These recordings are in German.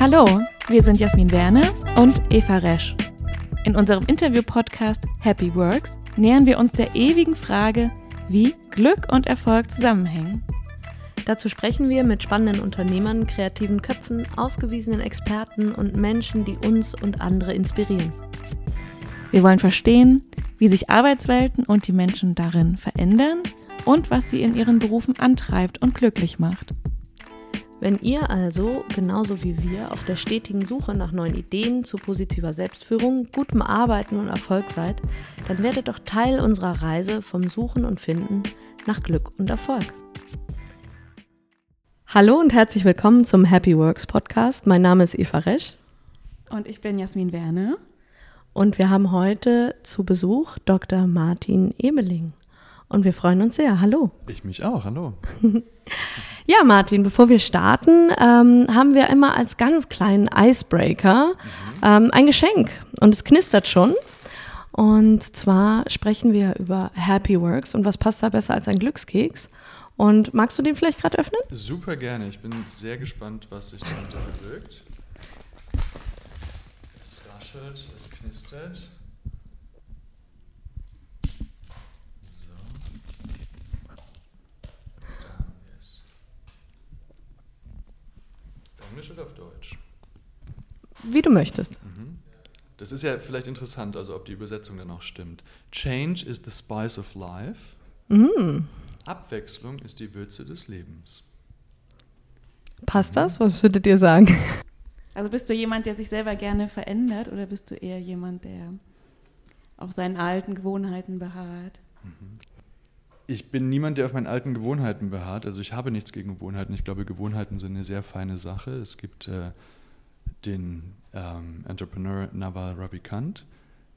Hallo, wir sind Jasmin Werne und Eva Resch. In unserem Interview-Podcast Happy Works nähern wir uns der ewigen Frage, wie Glück und Erfolg zusammenhängen. Dazu sprechen wir mit spannenden Unternehmern, kreativen Köpfen, ausgewiesenen Experten und Menschen, die uns und andere inspirieren. Wir wollen verstehen, wie sich Arbeitswelten und die Menschen darin verändern und was sie in ihren Berufen antreibt und glücklich macht. Wenn ihr also, genauso wie wir, auf der stetigen Suche nach neuen Ideen zu positiver Selbstführung, gutem Arbeiten und Erfolg seid, dann werdet doch Teil unserer Reise vom Suchen und Finden nach Glück und Erfolg. Hallo und herzlich willkommen zum Happy Works Podcast. Mein Name ist Eva Resch. Und ich bin Jasmin Werne. Und wir haben heute zu Besuch Dr. Martin Ebeling. Und wir freuen uns sehr. Hallo. Ich mich auch. Hallo. ja, Martin, bevor wir starten, ähm, haben wir immer als ganz kleinen Icebreaker mhm. ähm, ein Geschenk. Und es knistert schon. Und zwar sprechen wir über Happy Works. Und was passt da besser als ein Glückskeks? Und magst du den vielleicht gerade öffnen? Super gerne. Ich bin sehr gespannt, was sich dahinter bewirkt. Es raschelt, es knistert. So. Da haben wir es. Englisch oder auf Deutsch? Wie du möchtest. Mhm. Das ist ja vielleicht interessant, also ob die Übersetzung dann auch stimmt. Change is the spice of life. Mhm. Abwechslung ist die Würze des Lebens. Passt das? Was würdet ihr sagen? Also bist du jemand, der sich selber gerne verändert oder bist du eher jemand, der auf seinen alten Gewohnheiten beharrt? Ich bin niemand, der auf meinen alten Gewohnheiten beharrt. Also ich habe nichts gegen Gewohnheiten. Ich glaube, Gewohnheiten sind eine sehr feine Sache. Es gibt äh, den ähm, Entrepreneur Naval Ravikant,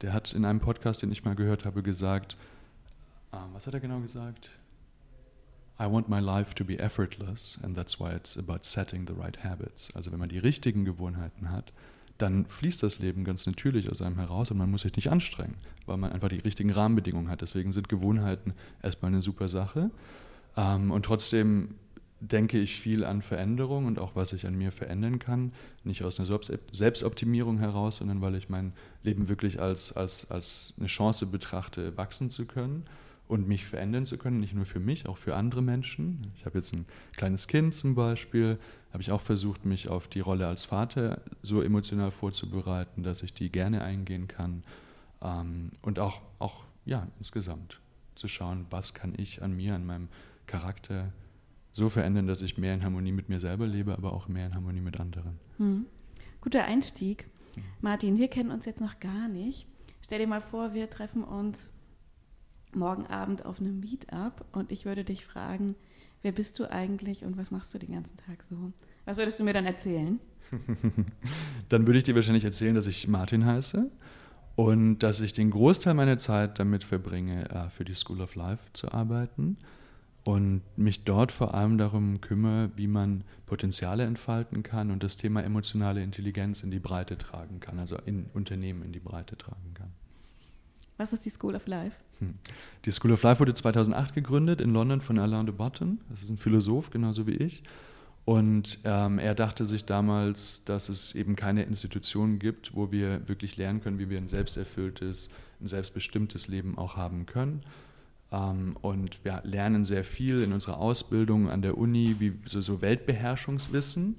der hat in einem Podcast, den ich mal gehört habe, gesagt, äh, was hat er genau gesagt? I want my life to be effortless and that's why it's about setting the right habits. Also wenn man die richtigen Gewohnheiten hat, dann fließt das Leben ganz natürlich aus einem heraus und man muss sich nicht anstrengen, weil man einfach die richtigen Rahmenbedingungen hat. Deswegen sind Gewohnheiten erstmal eine super Sache. Ähm, und trotzdem denke ich viel an Veränderung und auch was ich an mir verändern kann. Nicht aus einer Selbstoptimierung heraus, sondern weil ich mein Leben wirklich als, als, als eine Chance betrachte, wachsen zu können und mich verändern zu können, nicht nur für mich, auch für andere Menschen. Ich habe jetzt ein kleines Kind zum Beispiel, habe ich auch versucht, mich auf die Rolle als Vater so emotional vorzubereiten, dass ich die gerne eingehen kann ähm, und auch, auch ja, insgesamt zu schauen, was kann ich an mir, an meinem Charakter so verändern, dass ich mehr in Harmonie mit mir selber lebe, aber auch mehr in Harmonie mit anderen. Hm. Guter Einstieg. Martin, wir kennen uns jetzt noch gar nicht. Stell dir mal vor, wir treffen uns morgen Abend auf einem Meetup und ich würde dich fragen, wer bist du eigentlich und was machst du den ganzen Tag so? Was würdest du mir dann erzählen? dann würde ich dir wahrscheinlich erzählen, dass ich Martin heiße und dass ich den Großteil meiner Zeit damit verbringe, äh, für die School of Life zu arbeiten und mich dort vor allem darum kümmere, wie man Potenziale entfalten kann und das Thema emotionale Intelligenz in die Breite tragen kann, also in Unternehmen in die Breite tragen kann. Was ist die School of Life? Hm. Die School of Life wurde 2008 gegründet in London von Alain de Botton. Das ist ein Philosoph, genauso wie ich. Und ähm, er dachte sich damals, dass es eben keine Institution gibt, wo wir wirklich lernen können, wie wir ein selbsterfülltes, ein selbstbestimmtes Leben auch haben können. Ähm, und wir lernen sehr viel in unserer Ausbildung an der Uni, wie so, so Weltbeherrschungswissen.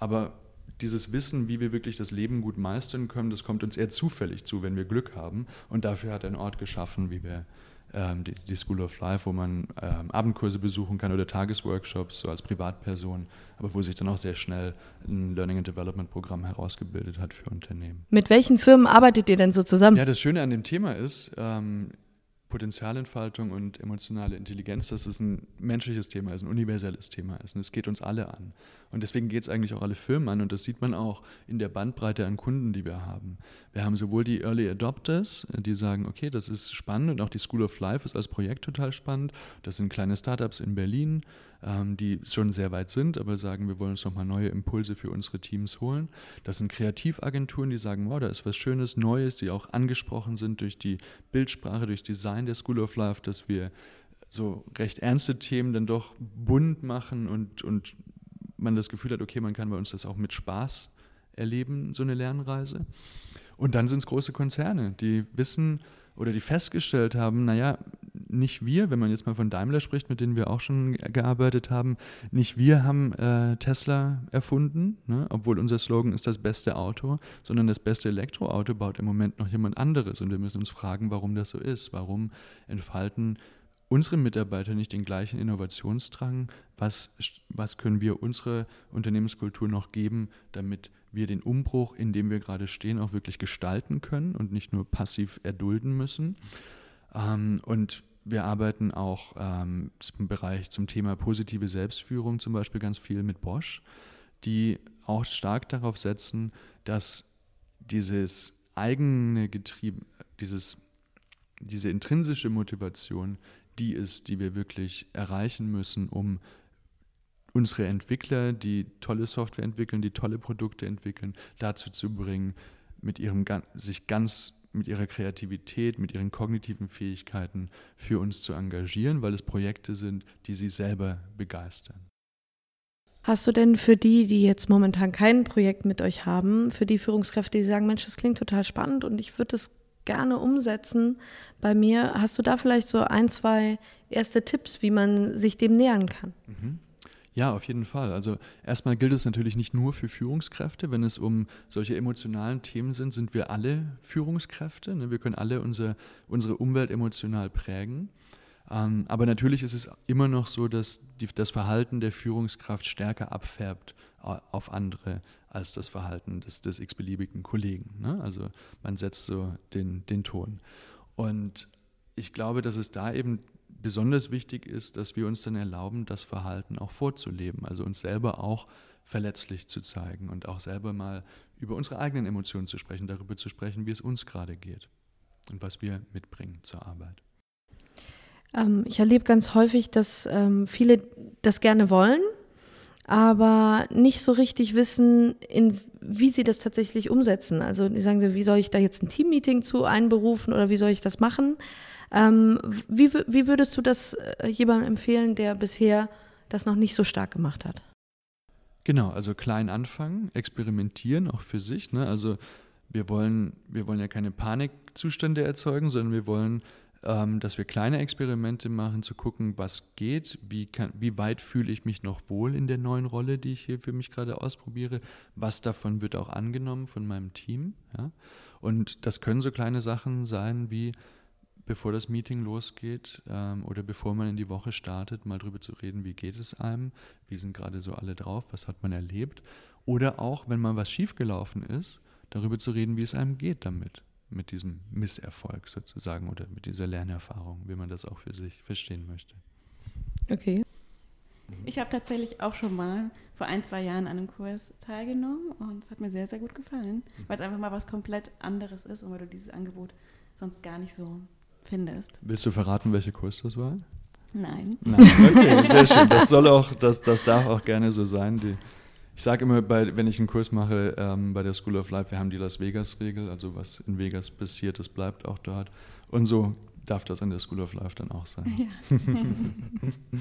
Aber dieses Wissen, wie wir wirklich das Leben gut meistern können, das kommt uns eher zufällig zu, wenn wir Glück haben. Und dafür hat er einen Ort geschaffen, wie wir ähm, die, die, School of Life, wo man ähm, Abendkurse besuchen kann oder Tagesworkshops, so als Privatperson, aber wo sich dann auch sehr schnell ein Learning and Development Programm herausgebildet hat für Unternehmen. Mit welchen Firmen arbeitet ihr denn so zusammen? Ja, das Schöne an dem Thema ist, ähm, Potenzialentfaltung und emotionale Intelligenz, dass es ein menschliches Thema ist, ein universelles Thema ist. Und es geht uns alle an. Und deswegen geht es eigentlich auch alle Firmen an. Und das sieht man auch in der Bandbreite an Kunden, die wir haben. Wir haben sowohl die Early Adopters, die sagen, okay, das ist spannend. Und auch die School of Life ist als Projekt total spannend. Das sind kleine Startups in Berlin, ähm, die schon sehr weit sind, aber sagen, wir wollen uns nochmal neue Impulse für unsere Teams holen. Das sind Kreativagenturen, die sagen, wow, da ist was Schönes, Neues, die auch angesprochen sind durch die Bildsprache, durch Design der School of Life, dass wir so recht ernste Themen dann doch bunt machen und, und man das Gefühl hat, okay, man kann bei uns das auch mit Spaß erleben so eine Lernreise. Und dann sind es große Konzerne, die wissen oder die festgestellt haben, naja, nicht wir, wenn man jetzt mal von Daimler spricht, mit denen wir auch schon gearbeitet haben, nicht wir haben äh, Tesla erfunden, ne, obwohl unser Slogan ist das beste Auto, sondern das beste Elektroauto baut im Moment noch jemand anderes. Und wir müssen uns fragen, warum das so ist. Warum entfalten unsere Mitarbeiter nicht den gleichen Innovationsdrang? Was, was können wir unserer Unternehmenskultur noch geben, damit wir den Umbruch, in dem wir gerade stehen, auch wirklich gestalten können und nicht nur passiv erdulden müssen? Ähm, und wir arbeiten auch ähm, im Bereich zum Thema positive Selbstführung zum Beispiel ganz viel mit Bosch, die auch stark darauf setzen, dass dieses eigene Getriebe, dieses, diese intrinsische Motivation die ist, die wir wirklich erreichen müssen, um unsere Entwickler, die tolle Software entwickeln, die tolle Produkte entwickeln, dazu zu bringen, mit ihrem, sich ganz mit ihrer Kreativität, mit ihren kognitiven Fähigkeiten für uns zu engagieren, weil es Projekte sind, die sie selber begeistern. Hast du denn für die, die jetzt momentan kein Projekt mit euch haben, für die Führungskräfte, die sagen, Mensch, das klingt total spannend und ich würde es gerne umsetzen bei mir. Hast du da vielleicht so ein, zwei erste Tipps, wie man sich dem nähern kann? Mhm. Ja, auf jeden Fall. Also erstmal gilt es natürlich nicht nur für Führungskräfte. Wenn es um solche emotionalen Themen sind, sind wir alle Führungskräfte. Ne? Wir können alle unsere, unsere Umwelt emotional prägen. Ähm, aber natürlich ist es immer noch so, dass die, das Verhalten der Führungskraft stärker abfärbt auf andere als das Verhalten des, des x-beliebigen Kollegen. Ne? Also man setzt so den, den Ton. Und ich glaube, dass es da eben besonders wichtig ist, dass wir uns dann erlauben, das Verhalten auch vorzuleben, also uns selber auch verletzlich zu zeigen und auch selber mal über unsere eigenen Emotionen zu sprechen, darüber zu sprechen, wie es uns gerade geht und was wir mitbringen zur Arbeit. Ähm, ich erlebe ganz häufig, dass ähm, viele das gerne wollen, aber nicht so richtig wissen, in, wie sie das tatsächlich umsetzen. Also die sagen so, wie soll ich da jetzt ein Teammeeting zu einberufen oder wie soll ich das machen? Ähm, wie, wie würdest du das äh, jemandem empfehlen, der bisher das noch nicht so stark gemacht hat? Genau, also klein anfangen, experimentieren auch für sich. Ne? Also wir wollen, wir wollen ja keine Panikzustände erzeugen, sondern wir wollen ähm, dass wir kleine Experimente machen, zu gucken, was geht, wie, kann, wie weit fühle ich mich noch wohl in der neuen Rolle, die ich hier für mich gerade ausprobiere, was davon wird auch angenommen von meinem Team. Ja? Und das können so kleine Sachen sein wie, bevor das Meeting losgeht ähm, oder bevor man in die Woche startet, mal drüber zu reden, wie geht es einem, wie sind gerade so alle drauf, was hat man erlebt. Oder auch, wenn mal was schiefgelaufen ist, darüber zu reden, wie es einem geht damit mit diesem Misserfolg sozusagen oder mit dieser Lernerfahrung, wie man das auch für sich verstehen möchte. Okay. Ich habe tatsächlich auch schon mal vor ein, zwei Jahren an einem Kurs teilgenommen und es hat mir sehr, sehr gut gefallen, weil es einfach mal was komplett anderes ist und weil du dieses Angebot sonst gar nicht so findest. Willst du verraten, welcher Kurs das war? Nein. Nein. Okay, sehr schön. Das soll auch, das, das darf auch gerne so sein. Die, ich sage immer, bei, wenn ich einen Kurs mache ähm, bei der School of Life, wir haben die Las Vegas-Regel, also was in Vegas passiert, das bleibt auch dort. Und so darf das an der School of Life dann auch sein. Ja.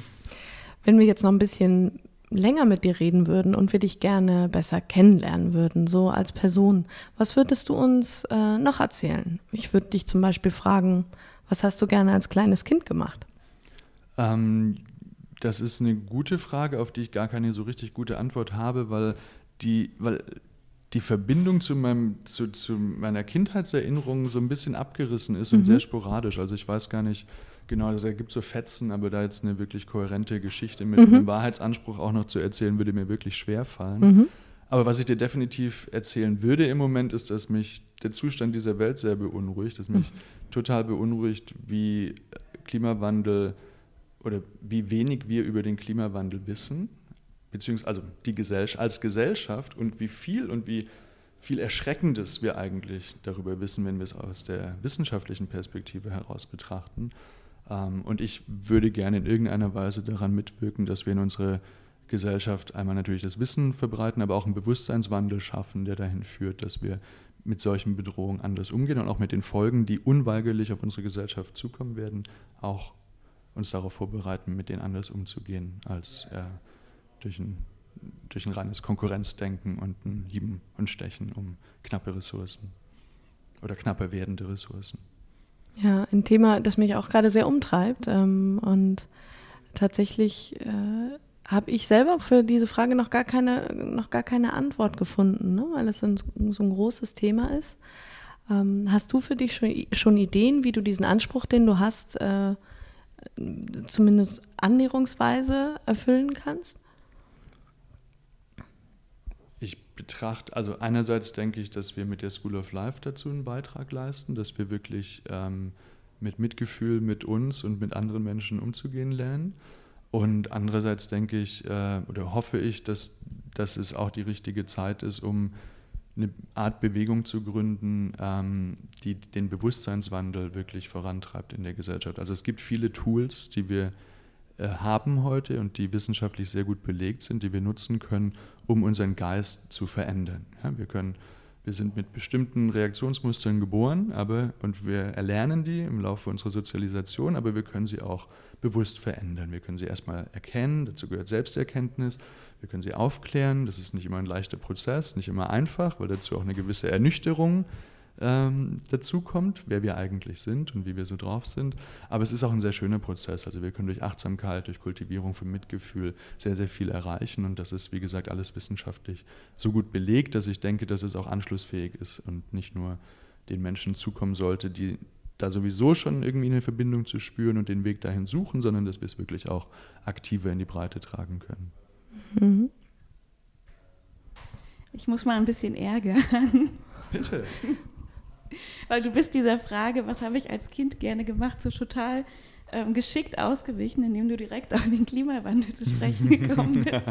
wenn wir jetzt noch ein bisschen länger mit dir reden würden und wir dich gerne besser kennenlernen würden, so als Person, was würdest du uns äh, noch erzählen? Ich würde dich zum Beispiel fragen, was hast du gerne als kleines Kind gemacht? Ähm, das ist eine gute Frage, auf die ich gar keine so richtig gute Antwort habe, weil die, weil die Verbindung zu, meinem, zu, zu meiner Kindheitserinnerung so ein bisschen abgerissen ist mhm. und sehr sporadisch. Also ich weiß gar nicht genau, also es gibt so Fetzen, aber da jetzt eine wirklich kohärente Geschichte mit mhm. einem Wahrheitsanspruch auch noch zu erzählen, würde mir wirklich schwer fallen. Mhm. Aber was ich dir definitiv erzählen würde im Moment, ist, dass mich der Zustand dieser Welt sehr beunruhigt, dass mich mhm. Total beunruhigt, wie Klimawandel oder wie wenig wir über den Klimawandel wissen, beziehungsweise also die Gesellschaft, als Gesellschaft und wie viel und wie viel Erschreckendes wir eigentlich darüber wissen, wenn wir es aus der wissenschaftlichen Perspektive heraus betrachten. Ähm, und ich würde gerne in irgendeiner Weise daran mitwirken, dass wir in unsere Gesellschaft einmal natürlich das Wissen verbreiten, aber auch einen Bewusstseinswandel schaffen, der dahin führt, dass wir mit solchen Bedrohungen anders umgehen und auch mit den Folgen, die unweigerlich auf unsere Gesellschaft zukommen werden, auch uns darauf vorbereiten, mit denen anders umzugehen, als äh, durch, ein, durch ein reines Konkurrenzdenken und ein Hieben und Stechen um knappe Ressourcen oder knappe werdende Ressourcen. Ja, ein Thema, das mich auch gerade sehr umtreibt. Ähm, und tatsächlich äh, habe ich selber für diese Frage noch gar keine, noch gar keine Antwort gefunden, ne? weil es so ein, so ein großes Thema ist. Ähm, hast du für dich schon, schon, Ideen, wie du diesen Anspruch, den du hast, äh, zumindest annäherungsweise erfüllen kannst? Ich betrachte, also einerseits denke ich, dass wir mit der School of Life dazu einen Beitrag leisten, dass wir wirklich ähm, mit Mitgefühl mit uns und mit anderen Menschen umzugehen lernen. Und andererseits denke ich äh, oder hoffe ich, dass, dass es auch die richtige Zeit ist, um eine Art Bewegung zu gründen, ähm, die den Bewusstseinswandel wirklich vorantreibt in der Gesellschaft. Also es gibt viele Tools, die wir äh, haben heute und die wissenschaftlich sehr gut belegt sind, die wir nutzen können, um unseren Geist zu verändern. Ja, wir können wir sind mit bestimmten Reaktionsmustern geboren, aber und wir erlernen die im Laufe unserer Sozialisation, aber wir können sie auch bewusst verändern. Wir können sie erstmal erkennen, dazu gehört Selbsterkenntnis. Wir können sie aufklären, das ist nicht immer ein leichter Prozess, nicht immer einfach, weil dazu auch eine gewisse Ernüchterung ähm, dazu kommt, wer wir eigentlich sind und wie wir so drauf sind. Aber es ist auch ein sehr schöner Prozess. Also wir können durch Achtsamkeit, durch Kultivierung von Mitgefühl sehr, sehr viel erreichen. Und das ist, wie gesagt, alles wissenschaftlich so gut belegt, dass ich denke, dass es auch anschlussfähig ist und nicht nur den Menschen zukommen sollte, die da sowieso schon irgendwie eine Verbindung zu spüren und den Weg dahin suchen, sondern dass wir es wirklich auch aktiver in die Breite tragen können. Mhm. Ich muss mal ein bisschen ärgern. Bitte. Weil du bist dieser Frage, was habe ich als Kind gerne gemacht, so total ähm, geschickt ausgewichen, indem du direkt auf den Klimawandel zu sprechen gekommen bist,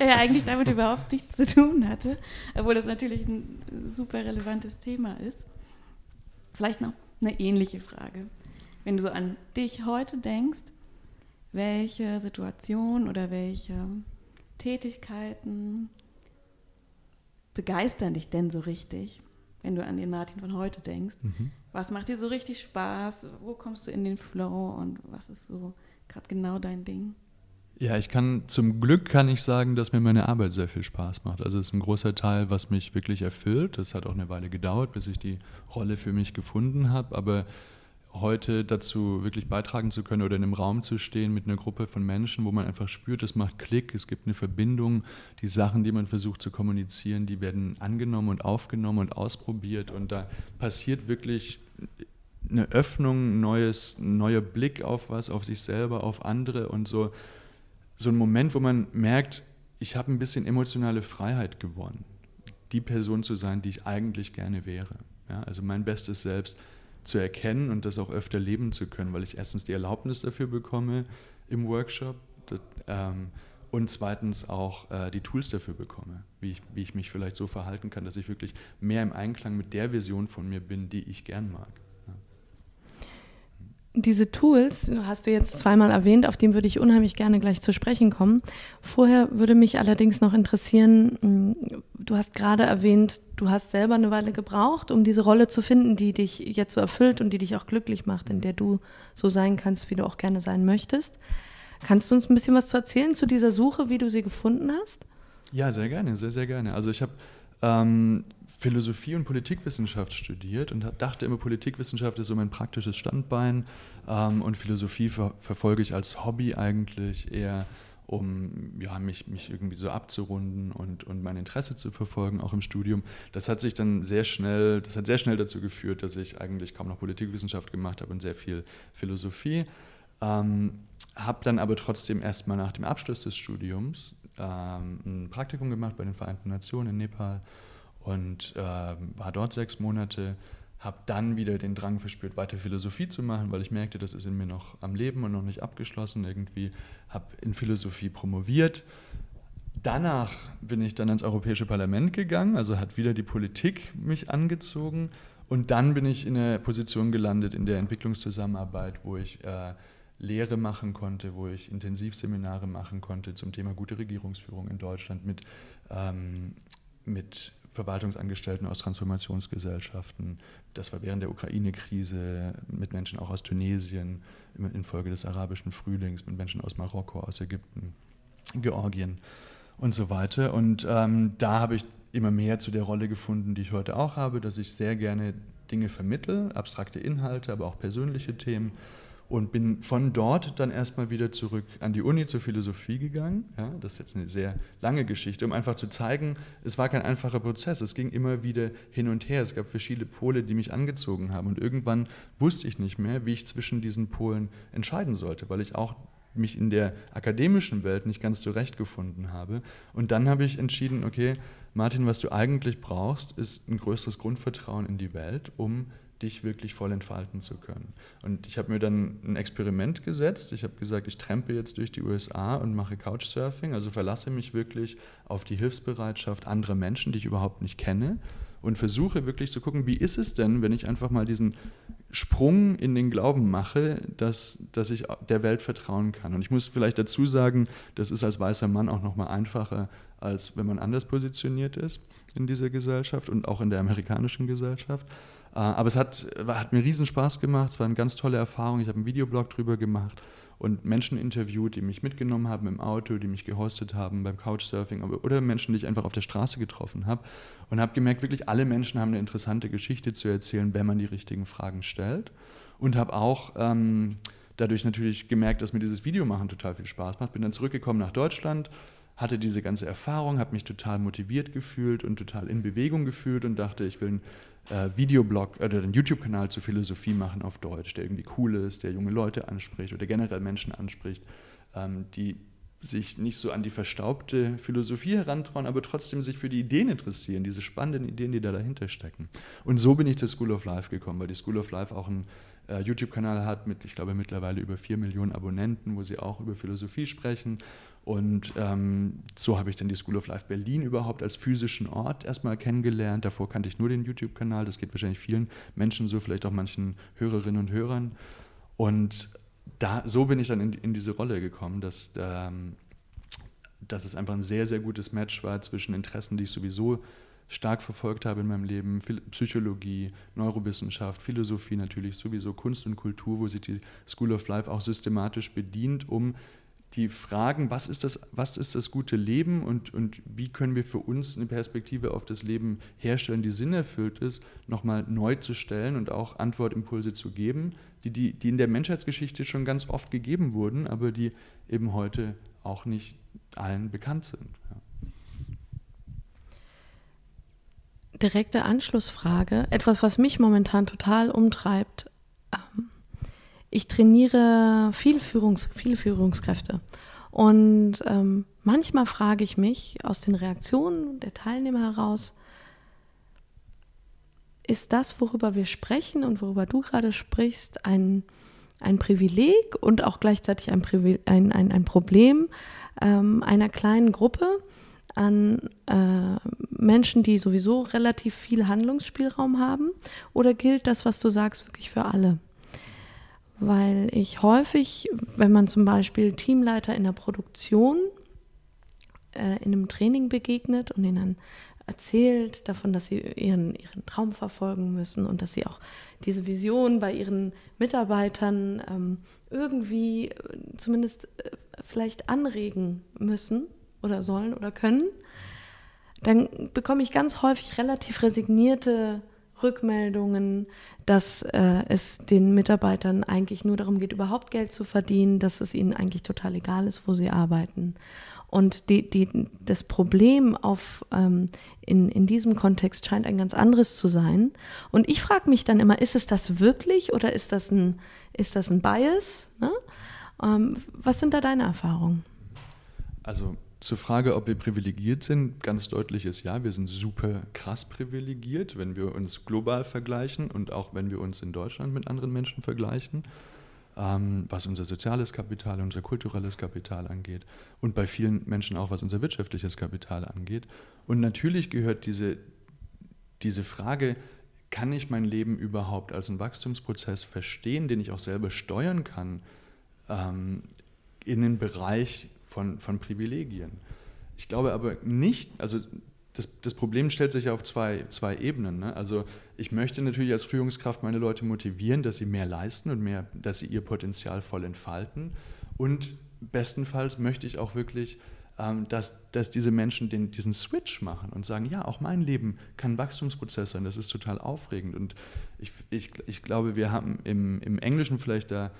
der ja eigentlich damit überhaupt nichts zu tun hatte, obwohl das natürlich ein super relevantes Thema ist. Vielleicht noch eine ähnliche Frage. Wenn du so an dich heute denkst, welche Situation oder welche Tätigkeiten begeistern dich denn so richtig? Wenn du an den Martin von heute denkst. Mhm. Was macht dir so richtig Spaß? Wo kommst du in den Flow und was ist so gerade genau dein Ding? Ja, ich kann zum Glück kann ich sagen, dass mir meine Arbeit sehr viel Spaß macht. Also es ist ein großer Teil, was mich wirklich erfüllt. Das hat auch eine Weile gedauert, bis ich die Rolle für mich gefunden habe. Aber heute dazu wirklich beitragen zu können oder in einem Raum zu stehen mit einer Gruppe von Menschen, wo man einfach spürt, es macht Klick, es gibt eine Verbindung, die Sachen, die man versucht zu kommunizieren, die werden angenommen und aufgenommen und ausprobiert. Und da passiert wirklich eine Öffnung, ein neues, neuer Blick auf was, auf sich selber, auf andere. Und so, so ein Moment, wo man merkt, ich habe ein bisschen emotionale Freiheit gewonnen, die Person zu sein, die ich eigentlich gerne wäre. Ja, also mein bestes Selbst zu erkennen und das auch öfter leben zu können, weil ich erstens die Erlaubnis dafür bekomme im Workshop das, ähm, und zweitens auch äh, die Tools dafür bekomme, wie ich, wie ich mich vielleicht so verhalten kann, dass ich wirklich mehr im Einklang mit der Version von mir bin, die ich gern mag. Diese Tools, hast du jetzt zweimal erwähnt, auf die würde ich unheimlich gerne gleich zu sprechen kommen. Vorher würde mich allerdings noch interessieren, hm, du hast gerade erwähnt, du hast selber eine Weile gebraucht, um diese Rolle zu finden, die dich jetzt so erfüllt und die dich auch glücklich macht, in der du so sein kannst, wie du auch gerne sein möchtest. Kannst du uns ein bisschen was zu erzählen zu dieser Suche, wie du sie gefunden hast? Ja, sehr gerne, sehr, sehr gerne. Also ich habe ähm, Philosophie und Politikwissenschaft studiert und dachte immer, Politikwissenschaft ist so mein praktisches Standbein ähm, und Philosophie ver verfolge ich als Hobby eigentlich eher, um ja, mich, mich irgendwie so abzurunden und, und mein Interesse zu verfolgen, auch im Studium. Das hat sich dann sehr schnell, das hat sehr schnell dazu geführt, dass ich eigentlich kaum noch Politikwissenschaft gemacht habe und sehr viel Philosophie. Ähm, habe dann aber trotzdem erstmal nach dem Abschluss des Studiums ähm, ein Praktikum gemacht bei den Vereinten Nationen in Nepal und äh, war dort sechs Monate. Habe dann wieder den Drang verspürt, weiter Philosophie zu machen, weil ich merkte, das ist in mir noch am Leben und noch nicht abgeschlossen. Irgendwie habe in Philosophie promoviert. Danach bin ich dann ans Europäische Parlament gegangen, also hat wieder die Politik mich angezogen. Und dann bin ich in einer Position gelandet in der Entwicklungszusammenarbeit, wo ich äh, Lehre machen konnte, wo ich Intensivseminare machen konnte zum Thema gute Regierungsführung in Deutschland mit, ähm, mit Verwaltungsangestellten aus Transformationsgesellschaften. Das war während der Ukraine-Krise mit Menschen auch aus Tunesien, infolge des arabischen Frühlings, mit Menschen aus Marokko, aus Ägypten, Georgien. und so weiter. Und ähm, da habe ich immer mehr zu der Rolle gefunden, die ich heute auch habe, dass ich sehr gerne Dinge vermittle, abstrakte Inhalte, aber auch persönliche Themen. Und bin von dort dann erstmal wieder zurück an die Uni zur Philosophie gegangen. Ja, das ist jetzt eine sehr lange Geschichte, um einfach zu zeigen, es war kein einfacher Prozess. Es ging immer wieder hin und her. Es gab verschiedene Pole, die mich angezogen haben. Und irgendwann wusste ich nicht mehr, wie ich zwischen diesen Polen entscheiden sollte, weil ich auch mich in der akademischen Welt nicht ganz zurechtgefunden habe. Und dann habe ich entschieden, okay, Martin, was du eigentlich brauchst, ist ein größeres Grundvertrauen in die Welt, um dich wirklich voll entfalten zu können. Und ich habe mir dann ein Experiment gesetzt. Ich habe gesagt, ich trempe jetzt durch die USA und mache Couchsurfing, also verlasse mich wirklich auf die Hilfsbereitschaft anderer Menschen, die ich überhaupt nicht kenne und versuche wirklich zu gucken, wie ist es denn, wenn ich einfach mal diesen Sprung in den Glauben mache, dass, dass ich der Welt vertrauen kann. Und ich muss vielleicht dazu sagen, das ist als weißer Mann auch nochmal einfacher, als wenn man anders positioniert ist in dieser Gesellschaft und auch in der amerikanischen Gesellschaft. Äh, aber es hat, hat mir riesen Spaß gemacht, es war eine ganz tolle Erfahrung. Ich habe einen Videoblog drüber gemacht und Menschen interviewt, die mich mitgenommen haben im Auto, die mich gehostet haben beim Couchsurfing oder Menschen, die ich einfach auf der Straße getroffen habe und habe gemerkt, wirklich alle Menschen haben eine interessante Geschichte zu erzählen, wenn man die richtigen Fragen stellt und habe auch ähm, dadurch natürlich gemerkt, dass mir dieses Videomachen total viel Spaß macht. Bin dann zurückgekommen nach Deutschland, hatte diese ganze Erfahrung, habe mich total motiviert gefühlt und total in Bewegung gefühlt und dachte, ich will ein äh, Videoblog oder einen YouTube-Kanal zur Philosophie machen auf Deutsch, der irgendwie cool ist, der junge Leute anspricht oder generell Menschen anspricht, ähm, die sich nicht so an die verstaubte Philosophie herantrauen, aber trotzdem sich für die Ideen interessieren, diese spannenden Ideen, die da dahinter stecken. Und so bin ich zur School of Life gekommen, weil die School of Life auch einen äh, YouTube-Kanal hat mit, ich glaube, mittlerweile über vier Millionen Abonnenten, wo sie auch über Philosophie sprechen und ähm, so habe ich dann die School of Life Berlin überhaupt als physischen Ort erstmal kennengelernt. Davor kannte ich nur den YouTube-Kanal. Das geht wahrscheinlich vielen Menschen so, vielleicht auch manchen Hörerinnen und Hörern. Und da, so bin ich dann in, in diese Rolle gekommen, dass, ähm, dass es einfach ein sehr, sehr gutes Match war zwischen Interessen, die ich sowieso stark verfolgt habe in meinem Leben, Psychologie, Neurowissenschaft, Philosophie natürlich, sowieso Kunst und Kultur, wo sich die School of Life auch systematisch bedient, um die Fragen, was ist das, was ist das gute Leben und, und wie können wir für uns eine Perspektive auf das Leben herstellen, die sinnerfüllt ist, nochmal neu zu stellen und auch Antwortimpulse zu geben, die, die, die in der Menschheitsgeschichte schon ganz oft gegeben wurden, aber die eben heute auch nicht allen bekannt sind. Ja. Direkte Anschlussfrage, etwas, was mich momentan total umtreibt. Ähm ich trainiere viel Führungs, viele Führungskräfte. Und ähm, manchmal frage ich mich aus den Reaktionen der Teilnehmer heraus, ist das, worüber wir sprechen und worüber du gerade sprichst, ein, ein Privileg und auch gleichzeitig ein, Privil ein, ein, ein Problem ähm, einer kleinen Gruppe an äh, Menschen, die sowieso relativ viel Handlungsspielraum haben? Oder gilt das, was du sagst, wirklich für alle? Weil ich häufig, wenn man zum Beispiel Teamleiter in der Produktion äh, in einem Training begegnet und ihnen erzählt davon, dass sie ihren, ihren Traum verfolgen müssen und dass sie auch diese Vision bei ihren Mitarbeitern ähm, irgendwie äh, zumindest äh, vielleicht anregen müssen oder sollen oder können, dann bekomme ich ganz häufig relativ resignierte Rückmeldungen, dass äh, es den Mitarbeitern eigentlich nur darum geht, überhaupt Geld zu verdienen, dass es ihnen eigentlich total egal ist, wo sie arbeiten. Und die, die, das Problem auf, ähm, in, in diesem Kontext scheint ein ganz anderes zu sein. Und ich frage mich dann immer, ist es das wirklich oder ist das ein, ist das ein Bias? Ne? Ähm, was sind da deine Erfahrungen? Also zur Frage, ob wir privilegiert sind, ganz deutliches Ja, wir sind super krass privilegiert, wenn wir uns global vergleichen und auch wenn wir uns in Deutschland mit anderen Menschen vergleichen, ähm, was unser soziales Kapital, unser kulturelles Kapital angeht und bei vielen Menschen auch, was unser wirtschaftliches Kapital angeht. Und natürlich gehört diese, diese Frage, kann ich mein Leben überhaupt als einen Wachstumsprozess verstehen, den ich auch selber steuern kann, ähm, in den Bereich von, von Privilegien. Ich glaube aber nicht, also das, das Problem stellt sich auf zwei, zwei Ebenen. Ne? Also ich möchte natürlich als Führungskraft meine Leute motivieren, dass sie mehr leisten und mehr, dass sie ihr Potenzial voll entfalten. Und bestenfalls möchte ich auch wirklich ähm, dass, dass diese Menschen den, diesen Switch machen und sagen, ja, auch mein Leben kann Wachstumsprozess sein, das ist total aufregend. Und ich, ich, ich glaube, wir haben im, im Englischen vielleicht da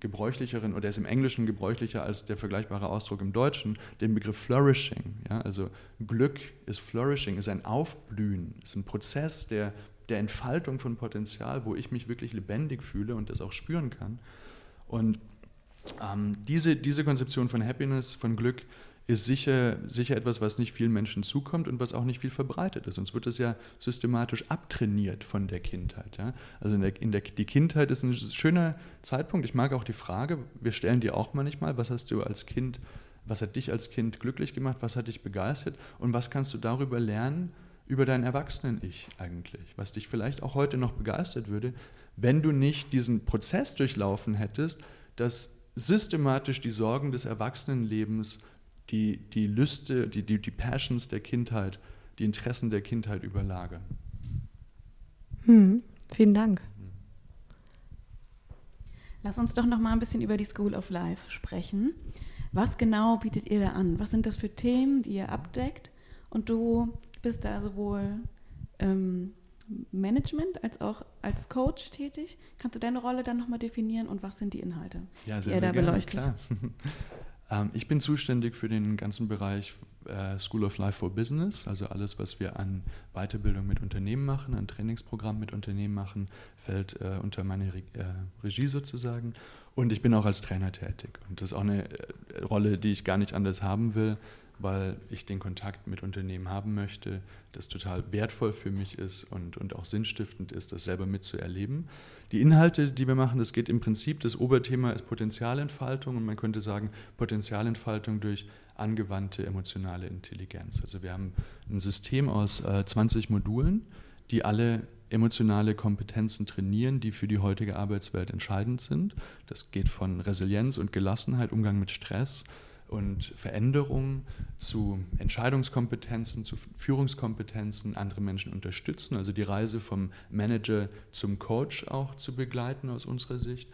gebräuchlicheren oder ist im Englischen gebräuchlicher als der vergleichbare Ausdruck im Deutschen, den Begriff Flourishing. Ja? Also Glück ist Flourishing, ist ein Aufblühen, ist ein Prozess der, der Entfaltung von Potenzial, wo ich mich wirklich lebendig fühle und das auch spüren kann. Und ähm, diese, diese Konzeption von Happiness, von Glück, ist sicher, sicher etwas, was nicht vielen Menschen zukommt und was auch nicht viel verbreitet ist. Sonst wird es ja systematisch abtrainiert von der Kindheit. Ja? Also in der, in der, die Kindheit ist ein schöner Zeitpunkt. Ich mag auch die Frage, wir stellen dir auch manchmal, was hast du als Kind, was hat dich als Kind glücklich gemacht, was hat dich begeistert und was kannst du darüber lernen, über dein Erwachsenen-Ich eigentlich, was dich vielleicht auch heute noch begeistert würde, wenn du nicht diesen Prozess durchlaufen hättest, dass systematisch die Sorgen des Erwachsenenlebens die, die Lüste, die, die, die Passions der Kindheit, die Interessen der Kindheit überlagern. Hm, vielen Dank. Lass uns doch noch mal ein bisschen über die School of Life sprechen. Was genau bietet ihr da an? Was sind das für Themen, die ihr abdeckt? Und du bist da sowohl ähm, Management als auch als Coach tätig. Kannst du deine Rolle dann nochmal definieren und was sind die Inhalte, ja, sehr, die ihr sehr da gerne, beleuchtet? Klar. Ähm, ich bin zuständig für den ganzen Bereich äh, School of Life for Business, also alles, was wir an Weiterbildung mit Unternehmen machen, an Trainingsprogrammen mit Unternehmen machen, fällt äh, unter meine äh, Regie sozusagen. Und ich bin auch als Trainer tätig. Und das ist auch eine Rolle, die ich gar nicht anders haben will, weil ich den Kontakt mit Unternehmen haben möchte, das total wertvoll für mich ist und, und auch sinnstiftend ist, das selber mitzuerleben. Die Inhalte, die wir machen, das geht im Prinzip, das Oberthema ist Potenzialentfaltung und man könnte sagen Potenzialentfaltung durch angewandte emotionale Intelligenz. Also wir haben ein System aus äh, 20 Modulen, die alle emotionale Kompetenzen trainieren, die für die heutige Arbeitswelt entscheidend sind. Das geht von Resilienz und Gelassenheit, Umgang mit Stress, und Veränderungen zu Entscheidungskompetenzen, zu Führungskompetenzen, andere Menschen unterstützen, also die Reise vom Manager zum Coach auch zu begleiten aus unserer Sicht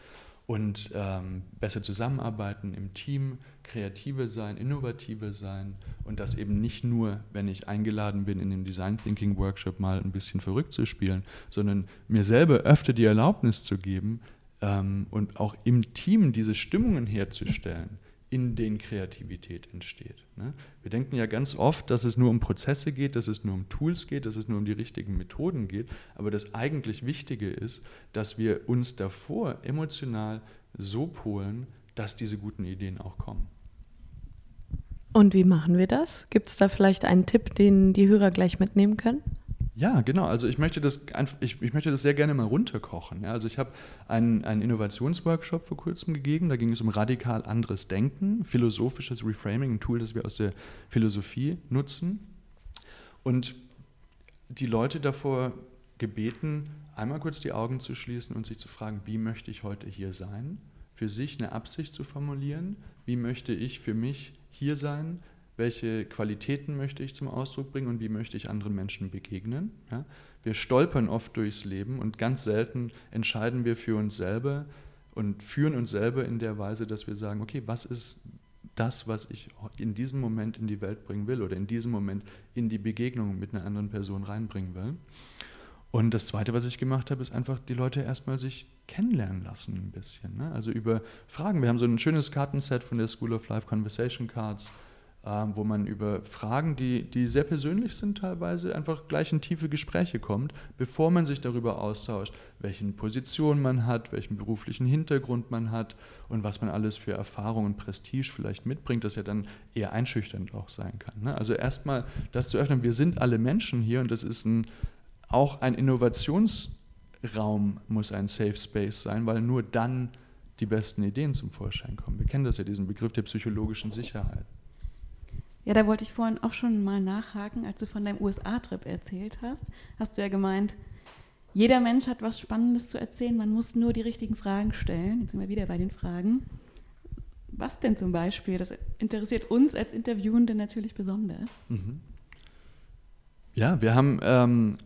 und ähm, besser zusammenarbeiten im Team, kreativer sein, innovativer sein und das eben nicht nur, wenn ich eingeladen bin, in dem Design Thinking Workshop mal ein bisschen verrückt zu spielen, sondern mir selber öfter die Erlaubnis zu geben ähm, und auch im Team diese Stimmungen herzustellen in denen Kreativität entsteht. Ne? Wir denken ja ganz oft, dass es nur um Prozesse geht, dass es nur um Tools geht, dass es nur um die richtigen Methoden geht, aber das eigentlich Wichtige ist, dass wir uns davor emotional so polen, dass diese guten Ideen auch kommen. Und wie machen wir das? Gibt es da vielleicht einen Tipp, den die Hörer gleich mitnehmen können? Ja, genau. Also ich möchte das, ich, ich möchte das sehr gerne mal runterkochen. Ja, also ich habe einen, einen Innovationsworkshop vor kurzem gegeben. Da ging es um radikal anderes Denken, philosophisches Reframing, ein Tool, das wir aus der Philosophie nutzen. Und die Leute davor gebeten, einmal kurz die Augen zu schließen und sich zu fragen, wie möchte ich heute hier sein? Für sich eine Absicht zu formulieren. Wie möchte ich für mich hier sein? Welche Qualitäten möchte ich zum Ausdruck bringen und wie möchte ich anderen Menschen begegnen. Ja? Wir stolpern oft durchs Leben und ganz selten entscheiden wir für uns selber und führen uns selber in der Weise, dass wir sagen, okay, was ist das, was ich in diesem Moment in die Welt bringen will oder in diesem Moment in die Begegnung mit einer anderen Person reinbringen will. Und das Zweite, was ich gemacht habe, ist einfach die Leute erstmal sich kennenlernen lassen ein bisschen. Ne? Also über Fragen. Wir haben so ein schönes Kartenset von der School of Life Conversation Cards ähm, wo man über Fragen, die, die sehr persönlich sind teilweise, einfach gleich in tiefe Gespräche kommt, bevor man sich darüber austauscht, welche Position man hat, welchen beruflichen Hintergrund man hat und was man alles für Erfahrung und Prestige vielleicht mitbringt, das ja dann eher einschüchternd auch sein kann. Ne? Also erstmal das zu öffnen, wir sind alle Menschen hier und das ist ein, auch ein Innovationsraum muss ein Safe Space sein, weil nur dann die besten Ideen zum Vorschein kommen. Wir kennen das ja, diesen Begriff der psychologischen Sicherheit. Ja, da wollte ich vorhin auch schon mal nachhaken, als du von deinem USA-Trip erzählt hast, hast du ja gemeint, jeder Mensch hat was Spannendes zu erzählen, man muss nur die richtigen Fragen stellen. Jetzt sind wir wieder bei den Fragen. Was denn zum Beispiel? Das interessiert uns als Interviewende natürlich besonders. Mhm. Ja, wir haben, ähm,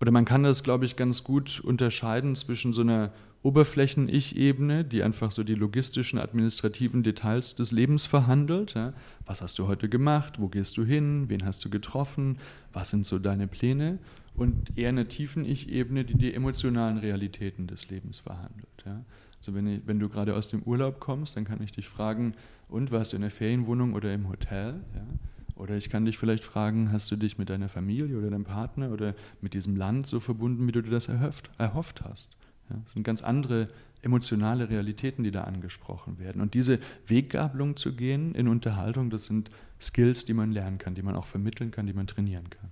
oder man kann das, glaube ich, ganz gut unterscheiden zwischen so einer Oberflächen-Ich-Ebene, die einfach so die logistischen, administrativen Details des Lebens verhandelt. Ja. Was hast du heute gemacht? Wo gehst du hin? Wen hast du getroffen? Was sind so deine Pläne? Und eher eine tiefen Ich-Ebene, die die emotionalen Realitäten des Lebens verhandelt. Ja. Also wenn, ich, wenn, du gerade aus dem Urlaub kommst, dann kann ich dich fragen, und warst du in der Ferienwohnung oder im Hotel? Ja. Oder ich kann dich vielleicht fragen, hast du dich mit deiner Familie oder deinem Partner oder mit diesem Land so verbunden, wie du dir das erhofft, erhofft hast? Ja, das sind ganz andere emotionale Realitäten, die da angesprochen werden. Und diese Weggabelung zu gehen in Unterhaltung, das sind Skills, die man lernen kann, die man auch vermitteln kann, die man trainieren kann.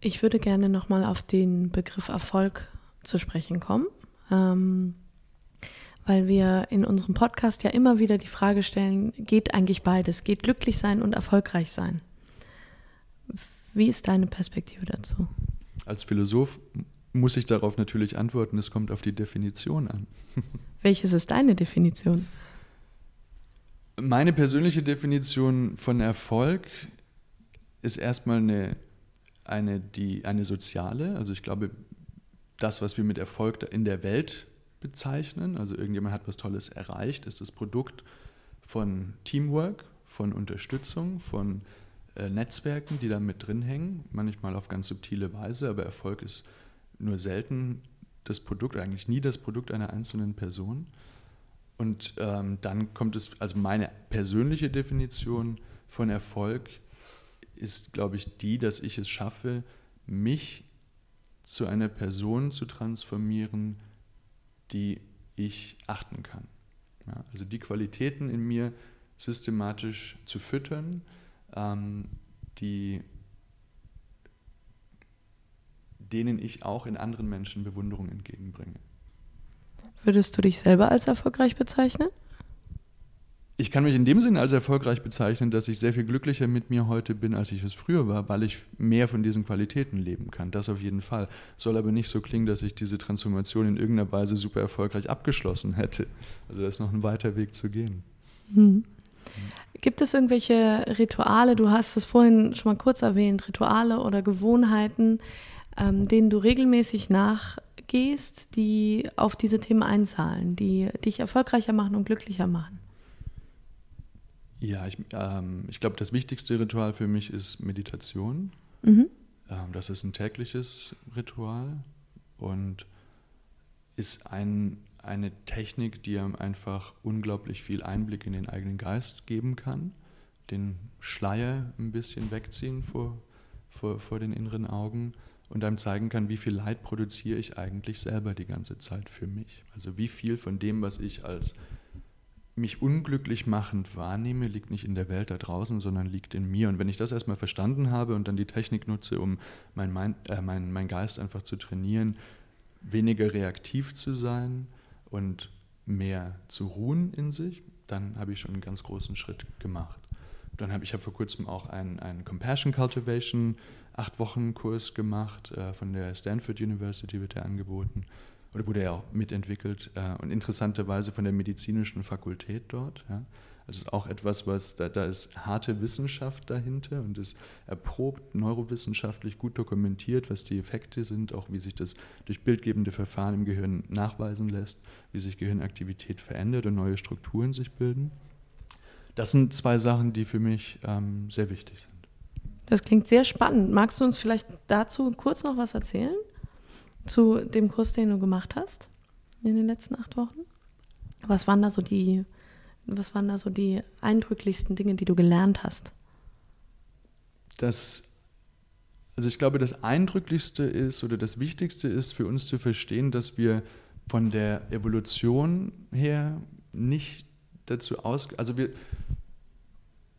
Ich würde gerne nochmal auf den Begriff Erfolg zu sprechen kommen, ähm, weil wir in unserem Podcast ja immer wieder die Frage stellen, geht eigentlich beides? Geht glücklich sein und erfolgreich sein? Wie ist deine Perspektive dazu? Als Philosoph muss ich darauf natürlich antworten, es kommt auf die Definition an. Welches ist deine Definition? Meine persönliche Definition von Erfolg ist erstmal eine, eine, die, eine soziale. Also ich glaube, das, was wir mit Erfolg in der Welt bezeichnen, also irgendjemand hat was Tolles erreicht, ist das Produkt von Teamwork, von Unterstützung, von Netzwerken, die da mit drin hängen, manchmal auf ganz subtile Weise, aber Erfolg ist nur selten das Produkt, eigentlich nie das Produkt einer einzelnen Person. Und ähm, dann kommt es, also meine persönliche Definition von Erfolg ist, glaube ich, die, dass ich es schaffe, mich zu einer Person zu transformieren, die ich achten kann. Ja, also die Qualitäten in mir systematisch zu füttern, ähm, die, denen ich auch in anderen Menschen Bewunderung entgegenbringe. Würdest du dich selber als erfolgreich bezeichnen? Ich kann mich in dem Sinne als erfolgreich bezeichnen, dass ich sehr viel glücklicher mit mir heute bin, als ich es früher war, weil ich mehr von diesen Qualitäten leben kann. Das auf jeden Fall. Soll aber nicht so klingen, dass ich diese Transformation in irgendeiner Weise super erfolgreich abgeschlossen hätte. Also da ist noch ein weiter Weg zu gehen. Mhm. Gibt es irgendwelche Rituale, du hast es vorhin schon mal kurz erwähnt, Rituale oder Gewohnheiten, ähm, denen du regelmäßig nachgehst, die auf diese Themen einzahlen, die dich erfolgreicher machen und glücklicher machen? Ja, ich, ähm, ich glaube, das wichtigste Ritual für mich ist Meditation. Mhm. Ähm, das ist ein tägliches Ritual und ist ein eine Technik, die einem einfach unglaublich viel Einblick in den eigenen Geist geben kann, den Schleier ein bisschen wegziehen vor, vor, vor den inneren Augen und einem zeigen kann, wie viel Leid produziere ich eigentlich selber die ganze Zeit für mich. Also wie viel von dem, was ich als mich unglücklich machend wahrnehme, liegt nicht in der Welt da draußen, sondern liegt in mir. Und wenn ich das erstmal verstanden habe und dann die Technik nutze, um mein, mein, äh, mein, mein Geist einfach zu trainieren, weniger reaktiv zu sein, und mehr zu ruhen in sich, dann habe ich schon einen ganz großen Schritt gemacht. Dann habe ich habe vor kurzem auch einen, einen Compassion Cultivation acht Wochen Kurs gemacht äh, von der Stanford University wird er angeboten oder wurde er auch mitentwickelt äh, und interessanterweise von der medizinischen Fakultät dort. Ja. Das ist auch etwas, was, da, da ist harte Wissenschaft dahinter und ist erprobt, neurowissenschaftlich gut dokumentiert, was die Effekte sind, auch wie sich das durch bildgebende Verfahren im Gehirn nachweisen lässt, wie sich Gehirnaktivität verändert und neue Strukturen sich bilden. Das sind zwei Sachen, die für mich ähm, sehr wichtig sind. Das klingt sehr spannend. Magst du uns vielleicht dazu kurz noch was erzählen? Zu dem Kurs, den du gemacht hast in den letzten acht Wochen? Was waren da so die was waren da so die eindrücklichsten Dinge, die du gelernt hast? Das, also ich glaube, das Eindrücklichste ist oder das Wichtigste ist für uns zu verstehen, dass wir von der Evolution her nicht dazu aus, also wir,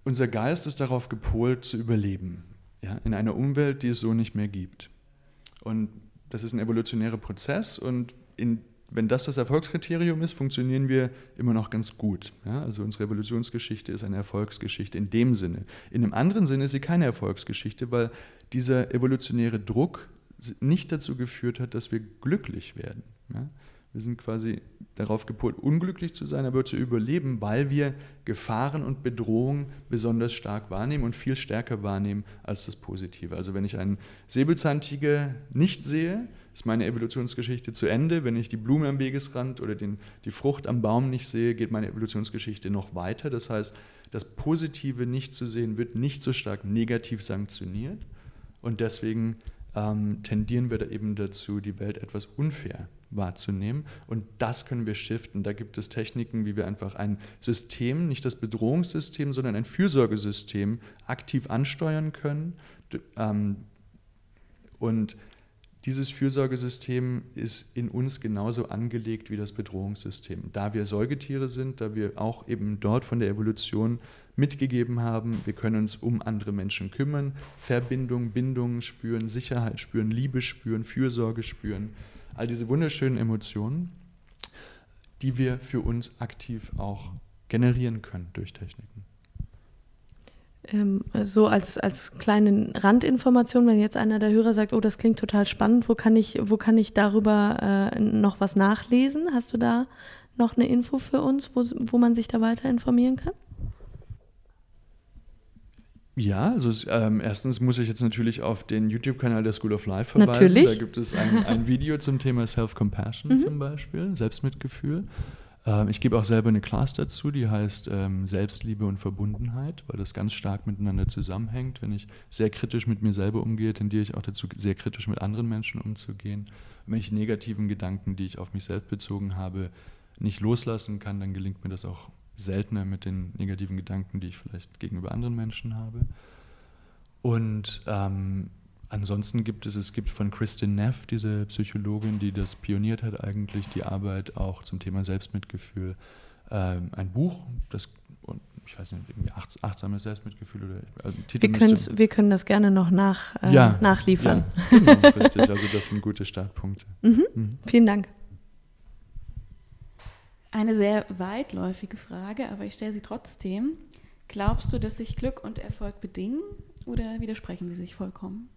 unser Geist ist darauf gepolt zu überleben, ja, in einer Umwelt, die es so nicht mehr gibt. Und das ist ein evolutionärer Prozess und in wenn das das Erfolgskriterium ist, funktionieren wir immer noch ganz gut. Ja, also unsere Evolutionsgeschichte ist eine Erfolgsgeschichte in dem Sinne. In einem anderen Sinne ist sie keine Erfolgsgeschichte, weil dieser evolutionäre Druck nicht dazu geführt hat, dass wir glücklich werden. Ja. Wir sind quasi darauf gepolt, unglücklich zu sein, aber zu überleben, weil wir Gefahren und Bedrohungen besonders stark wahrnehmen und viel stärker wahrnehmen als das Positive. Also wenn ich einen Säbelzahntiger nicht sehe, ist meine Evolutionsgeschichte zu Ende. Wenn ich die Blume am Wegesrand oder den, die Frucht am Baum nicht sehe, geht meine Evolutionsgeschichte noch weiter. Das heißt, das Positive nicht zu sehen wird nicht so stark negativ sanktioniert. Und deswegen ähm, tendieren wir da eben dazu, die Welt etwas unfair wahrzunehmen. Und das können wir shiften. Da gibt es Techniken, wie wir einfach ein System, nicht das Bedrohungssystem, sondern ein Fürsorgesystem aktiv ansteuern können. Ähm, und dieses Fürsorgesystem ist in uns genauso angelegt wie das Bedrohungssystem. Da wir Säugetiere sind, da wir auch eben dort von der Evolution mitgegeben haben, wir können uns um andere Menschen kümmern, Verbindung, Bindung spüren, Sicherheit spüren, Liebe spüren, Fürsorge spüren, all diese wunderschönen Emotionen, die wir für uns aktiv auch generieren können durch Techniken. Ähm, so als, als kleine Randinformation, wenn jetzt einer der Hörer sagt, oh, das klingt total spannend, wo kann ich, wo kann ich darüber äh, noch was nachlesen? Hast du da noch eine Info für uns, wo, wo man sich da weiter informieren kann? Ja, also ähm, erstens muss ich jetzt natürlich auf den YouTube-Kanal der School of Life verweisen. Natürlich. Da gibt es ein, ein Video zum Thema Self-Compassion mhm. zum Beispiel, Selbstmitgefühl. Ähm, ich gebe auch selber eine Class dazu, die heißt ähm, Selbstliebe und Verbundenheit, weil das ganz stark miteinander zusammenhängt. Wenn ich sehr kritisch mit mir selber umgehe, tendiere ich auch dazu, sehr kritisch mit anderen Menschen umzugehen. wenn ich negativen Gedanken, die ich auf mich selbst bezogen habe, nicht loslassen kann, dann gelingt mir das auch seltener mit den negativen Gedanken, die ich vielleicht gegenüber anderen Menschen habe. Und ähm, ansonsten gibt es, es gibt von Kristin Neff, diese Psychologin, die das pioniert hat, eigentlich die Arbeit auch zum Thema Selbstmitgefühl, ähm, ein Buch, das ich weiß nicht, irgendwie achtsames Selbstmitgefühl oder also wir, wir können das gerne noch nach, äh, ja, nachliefern. Ja, genau, richtig. Also das sind gute Startpunkte. Mhm. Mhm. Vielen Dank. Eine sehr weitläufige Frage, aber ich stelle sie trotzdem. Glaubst du, dass sich Glück und Erfolg bedingen oder widersprechen sie sich vollkommen?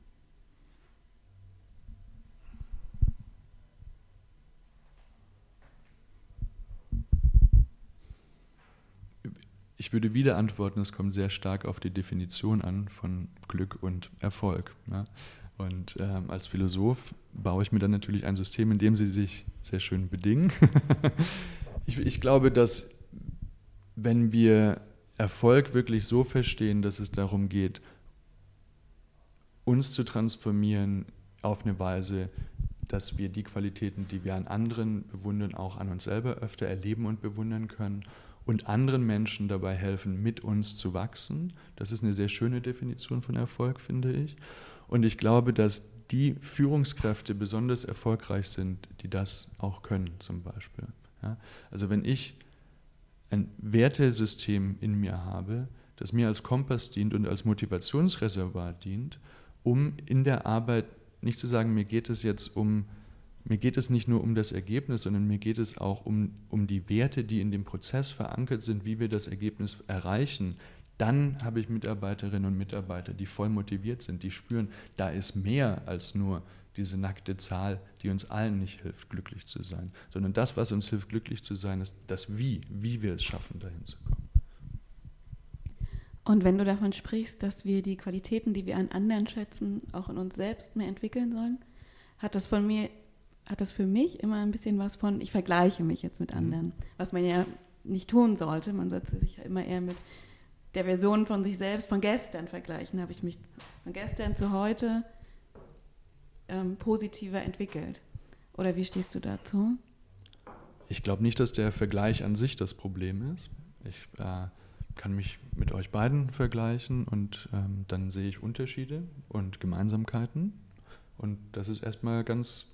Ich würde wieder antworten, es kommt sehr stark auf die Definition an von Glück und Erfolg. Ja? Und ähm, als Philosoph baue ich mir dann natürlich ein System, in dem sie sich sehr schön bedingen. ich, ich glaube, dass wenn wir Erfolg wirklich so verstehen, dass es darum geht, uns zu transformieren auf eine Weise, dass wir die Qualitäten, die wir an anderen bewundern, auch an uns selber öfter erleben und bewundern können und anderen Menschen dabei helfen, mit uns zu wachsen. Das ist eine sehr schöne Definition von Erfolg, finde ich. Und ich glaube, dass die Führungskräfte besonders erfolgreich sind, die das auch können, zum Beispiel. Ja? Also wenn ich ein Wertesystem in mir habe, das mir als Kompass dient und als Motivationsreservoir dient, um in der Arbeit nicht zu sagen, mir geht es jetzt um, mir geht es nicht nur um das Ergebnis, sondern mir geht es auch um, um die Werte, die in dem Prozess verankert sind, wie wir das Ergebnis erreichen. Dann habe ich Mitarbeiterinnen und Mitarbeiter, die voll motiviert sind, die spüren, da ist mehr als nur diese nackte Zahl, die uns allen nicht hilft, glücklich zu sein, sondern das, was uns hilft, glücklich zu sein, ist das Wie, wie wir es schaffen, dahin zu kommen. Und wenn du davon sprichst, dass wir die Qualitäten, die wir an anderen schätzen, auch in uns selbst mehr entwickeln sollen, hat das von mir, hat das für mich immer ein bisschen was von, ich vergleiche mich jetzt mit mhm. anderen, was man ja nicht tun sollte. Man sollte sich ja immer eher mit der Version von sich selbst von gestern vergleichen. Habe ich mich von gestern zu heute ähm, positiver entwickelt. Oder wie stehst du dazu? Ich glaube nicht, dass der Vergleich an sich das Problem ist. Ich äh, kann mich mit euch beiden vergleichen und ähm, dann sehe ich Unterschiede und Gemeinsamkeiten. Und das ist erstmal ganz,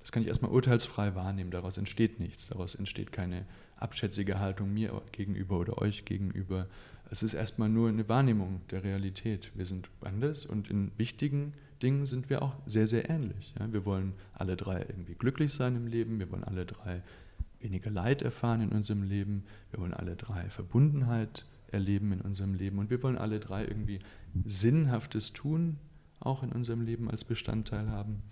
das kann ich erstmal urteilsfrei wahrnehmen. Daraus entsteht nichts. Daraus entsteht keine abschätzige Haltung mir gegenüber oder euch gegenüber. Es ist erstmal nur eine Wahrnehmung der Realität. Wir sind anders und in wichtigen Dingen sind wir auch sehr, sehr ähnlich. Ja? Wir wollen alle drei irgendwie glücklich sein im Leben, wir wollen alle drei weniger Leid erfahren in unserem Leben, wir wollen alle drei Verbundenheit erleben in unserem Leben und wir wollen alle drei irgendwie Sinnhaftes tun, auch in unserem Leben als Bestandteil haben.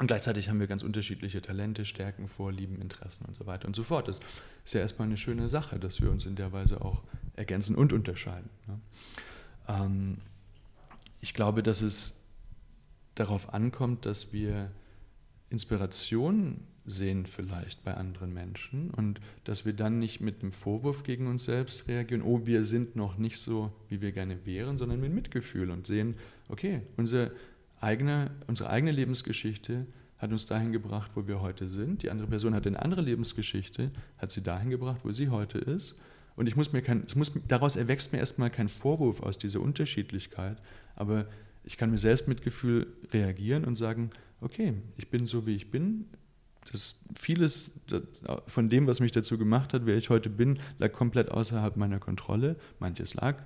Und gleichzeitig haben wir ganz unterschiedliche Talente, Stärken, Vorlieben, Interessen und so weiter und so fort. Das ist ja erstmal eine schöne Sache, dass wir uns in der Weise auch ergänzen und unterscheiden. Ne? Ähm, ich glaube, dass es darauf ankommt, dass wir Inspiration sehen vielleicht bei anderen Menschen und dass wir dann nicht mit einem Vorwurf gegen uns selbst reagieren, oh, wir sind noch nicht so, wie wir gerne wären, sondern mit Mitgefühl und sehen, okay, unsere eigene, unsere eigene Lebensgeschichte hat uns dahin gebracht, wo wir heute sind. Die andere Person hat eine andere Lebensgeschichte, hat sie dahin gebracht, wo sie heute ist. Und ich muss mir kein, es muss, daraus erwächst mir erstmal kein Vorwurf aus dieser Unterschiedlichkeit, aber ich kann mir selbst mit Gefühl reagieren und sagen, okay, ich bin so, wie ich bin. Das, vieles von dem, was mich dazu gemacht hat, wer ich heute bin, lag komplett außerhalb meiner Kontrolle. Manches lag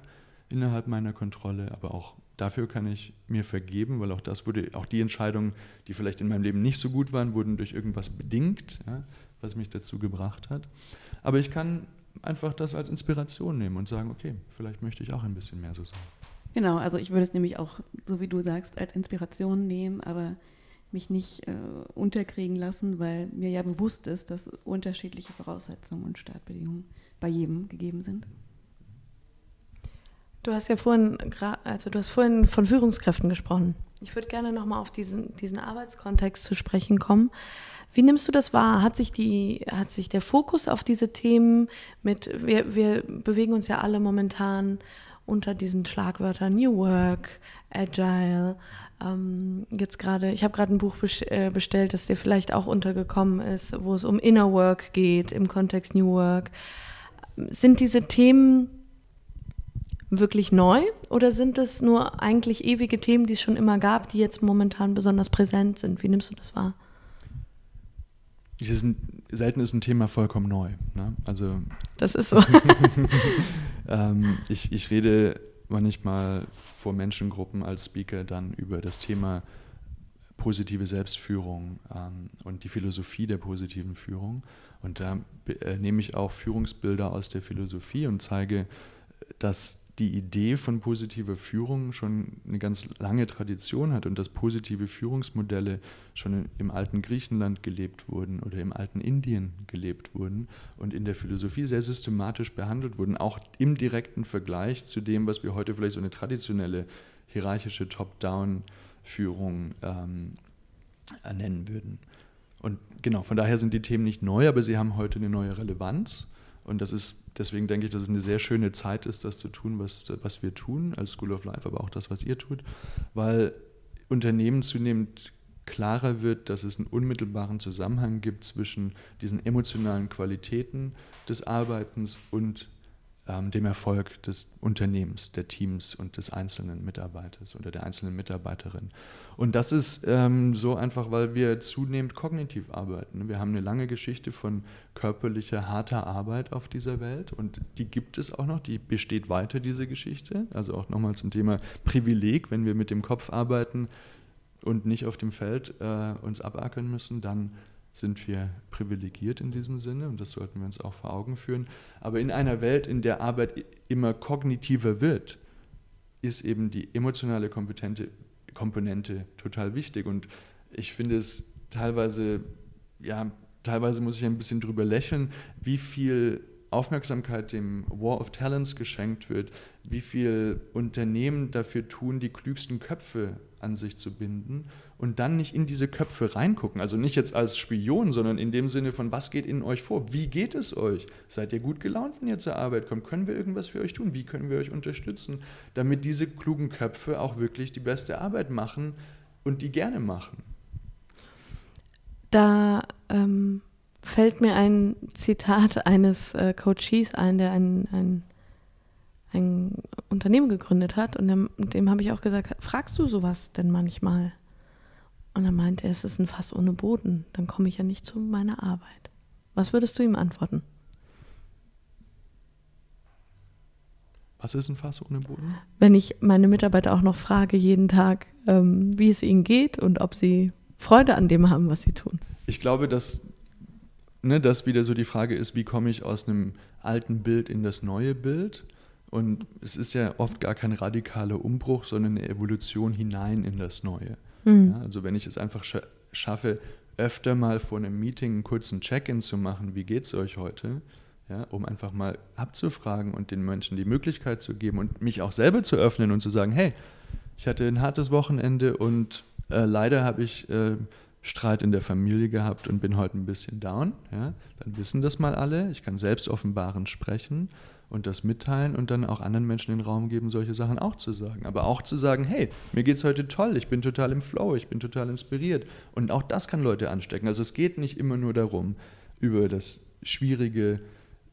innerhalb meiner Kontrolle, aber auch dafür kann ich mir vergeben, weil auch das wurde, auch die Entscheidungen, die vielleicht in meinem Leben nicht so gut waren, wurden durch irgendwas bedingt, ja, was mich dazu gebracht hat. Aber ich kann einfach das als Inspiration nehmen und sagen, okay, vielleicht möchte ich auch ein bisschen mehr so sein. Genau, also ich würde es nämlich auch, so wie du sagst, als Inspiration nehmen, aber mich nicht äh, unterkriegen lassen, weil mir ja bewusst ist, dass unterschiedliche Voraussetzungen und Startbedingungen bei jedem gegeben sind. Du hast ja vorhin, also du hast vorhin von Führungskräften gesprochen. Ich würde gerne nochmal auf diesen, diesen Arbeitskontext zu sprechen kommen. Wie nimmst du das wahr? Hat sich, die, hat sich der Fokus auf diese Themen mit, wir, wir bewegen uns ja alle momentan unter diesen Schlagwörtern New Work, Agile. Ähm, jetzt gerade, ich habe gerade ein Buch äh, bestellt, das dir vielleicht auch untergekommen ist, wo es um Inner Work geht im Kontext New Work. Sind diese Themen wirklich neu oder sind es nur eigentlich ewige Themen, die es schon immer gab, die jetzt momentan besonders präsent sind? Wie nimmst du das wahr? Ist ein, selten ist ein Thema vollkommen neu. Ne? Also, das ist so. ähm, ich, ich rede manchmal vor Menschengruppen als Speaker dann über das Thema positive Selbstführung ähm, und die Philosophie der positiven Führung. Und da äh, nehme ich auch Führungsbilder aus der Philosophie und zeige, dass die Idee von positiver Führung schon eine ganz lange Tradition hat und dass positive Führungsmodelle schon im alten Griechenland gelebt wurden oder im alten Indien gelebt wurden und in der Philosophie sehr systematisch behandelt wurden, auch im direkten Vergleich zu dem, was wir heute vielleicht so eine traditionelle hierarchische Top-Down-Führung ähm, nennen würden. Und genau, von daher sind die Themen nicht neu, aber sie haben heute eine neue Relevanz. Und das ist, deswegen denke ich, dass es eine sehr schöne Zeit ist, das zu tun, was, was wir tun als School of Life, aber auch das, was ihr tut, weil Unternehmen zunehmend klarer wird, dass es einen unmittelbaren Zusammenhang gibt zwischen diesen emotionalen Qualitäten des Arbeitens und ähm, dem Erfolg des Unternehmens, der Teams und des einzelnen Mitarbeiters oder der einzelnen Mitarbeiterin. Und das ist ähm, so einfach, weil wir zunehmend kognitiv arbeiten. Wir haben eine lange Geschichte von körperlicher, harter Arbeit auf dieser Welt und die gibt es auch noch, die besteht weiter, diese Geschichte. Also auch nochmal zum Thema Privileg, wenn wir mit dem Kopf arbeiten und nicht auf dem Feld äh, uns abackern müssen, dann sind wir privilegiert in diesem Sinne und das sollten wir uns auch vor Augen führen. Aber in einer Welt, in der Arbeit immer kognitiver wird, ist eben die emotionale Kompetente, Komponente total wichtig. Und ich finde es teilweise, ja, teilweise muss ich ein bisschen drüber lächeln, wie viel Aufmerksamkeit dem War of Talents geschenkt wird, wie viel Unternehmen dafür tun, die klügsten Köpfe an sich zu binden und dann nicht in diese Köpfe reingucken. Also nicht jetzt als Spion, sondern in dem Sinne von, was geht in euch vor? Wie geht es euch? Seid ihr gut gelaunt, wenn ihr zur Arbeit kommt? Können wir irgendwas für euch tun? Wie können wir euch unterstützen, damit diese klugen Köpfe auch wirklich die beste Arbeit machen und die gerne machen? Da ähm, fällt mir ein Zitat eines äh, Coaches ein, der ein, ein, ein Unternehmen gegründet hat. Und dem, dem habe ich auch gesagt, fragst du sowas denn manchmal? Und er meinte es ist ein Fass ohne Boden. Dann komme ich ja nicht zu meiner Arbeit. Was würdest du ihm antworten? Was ist ein Fass ohne Boden? Wenn ich meine Mitarbeiter auch noch frage jeden Tag, ähm, wie es ihnen geht und ob sie Freude an dem haben, was sie tun. Ich glaube, dass ne, das wieder so die Frage ist, wie komme ich aus einem alten Bild in das neue Bild? Und es ist ja oft gar kein radikaler Umbruch, sondern eine Evolution hinein in das Neue. Mhm. Ja, also wenn ich es einfach schaffe, öfter mal vor einem Meeting einen kurzen Check-in zu machen, wie geht es euch heute, ja, um einfach mal abzufragen und den Menschen die Möglichkeit zu geben und mich auch selber zu öffnen und zu sagen, hey, ich hatte ein hartes Wochenende und äh, leider habe ich äh, Streit in der Familie gehabt und bin heute ein bisschen down. Ja, dann wissen das mal alle. Ich kann selbst offenbaren sprechen und das mitteilen und dann auch anderen Menschen den Raum geben, solche Sachen auch zu sagen. Aber auch zu sagen, hey, mir geht es heute toll, ich bin total im Flow, ich bin total inspiriert. Und auch das kann Leute anstecken. Also es geht nicht immer nur darum, über das schwierige,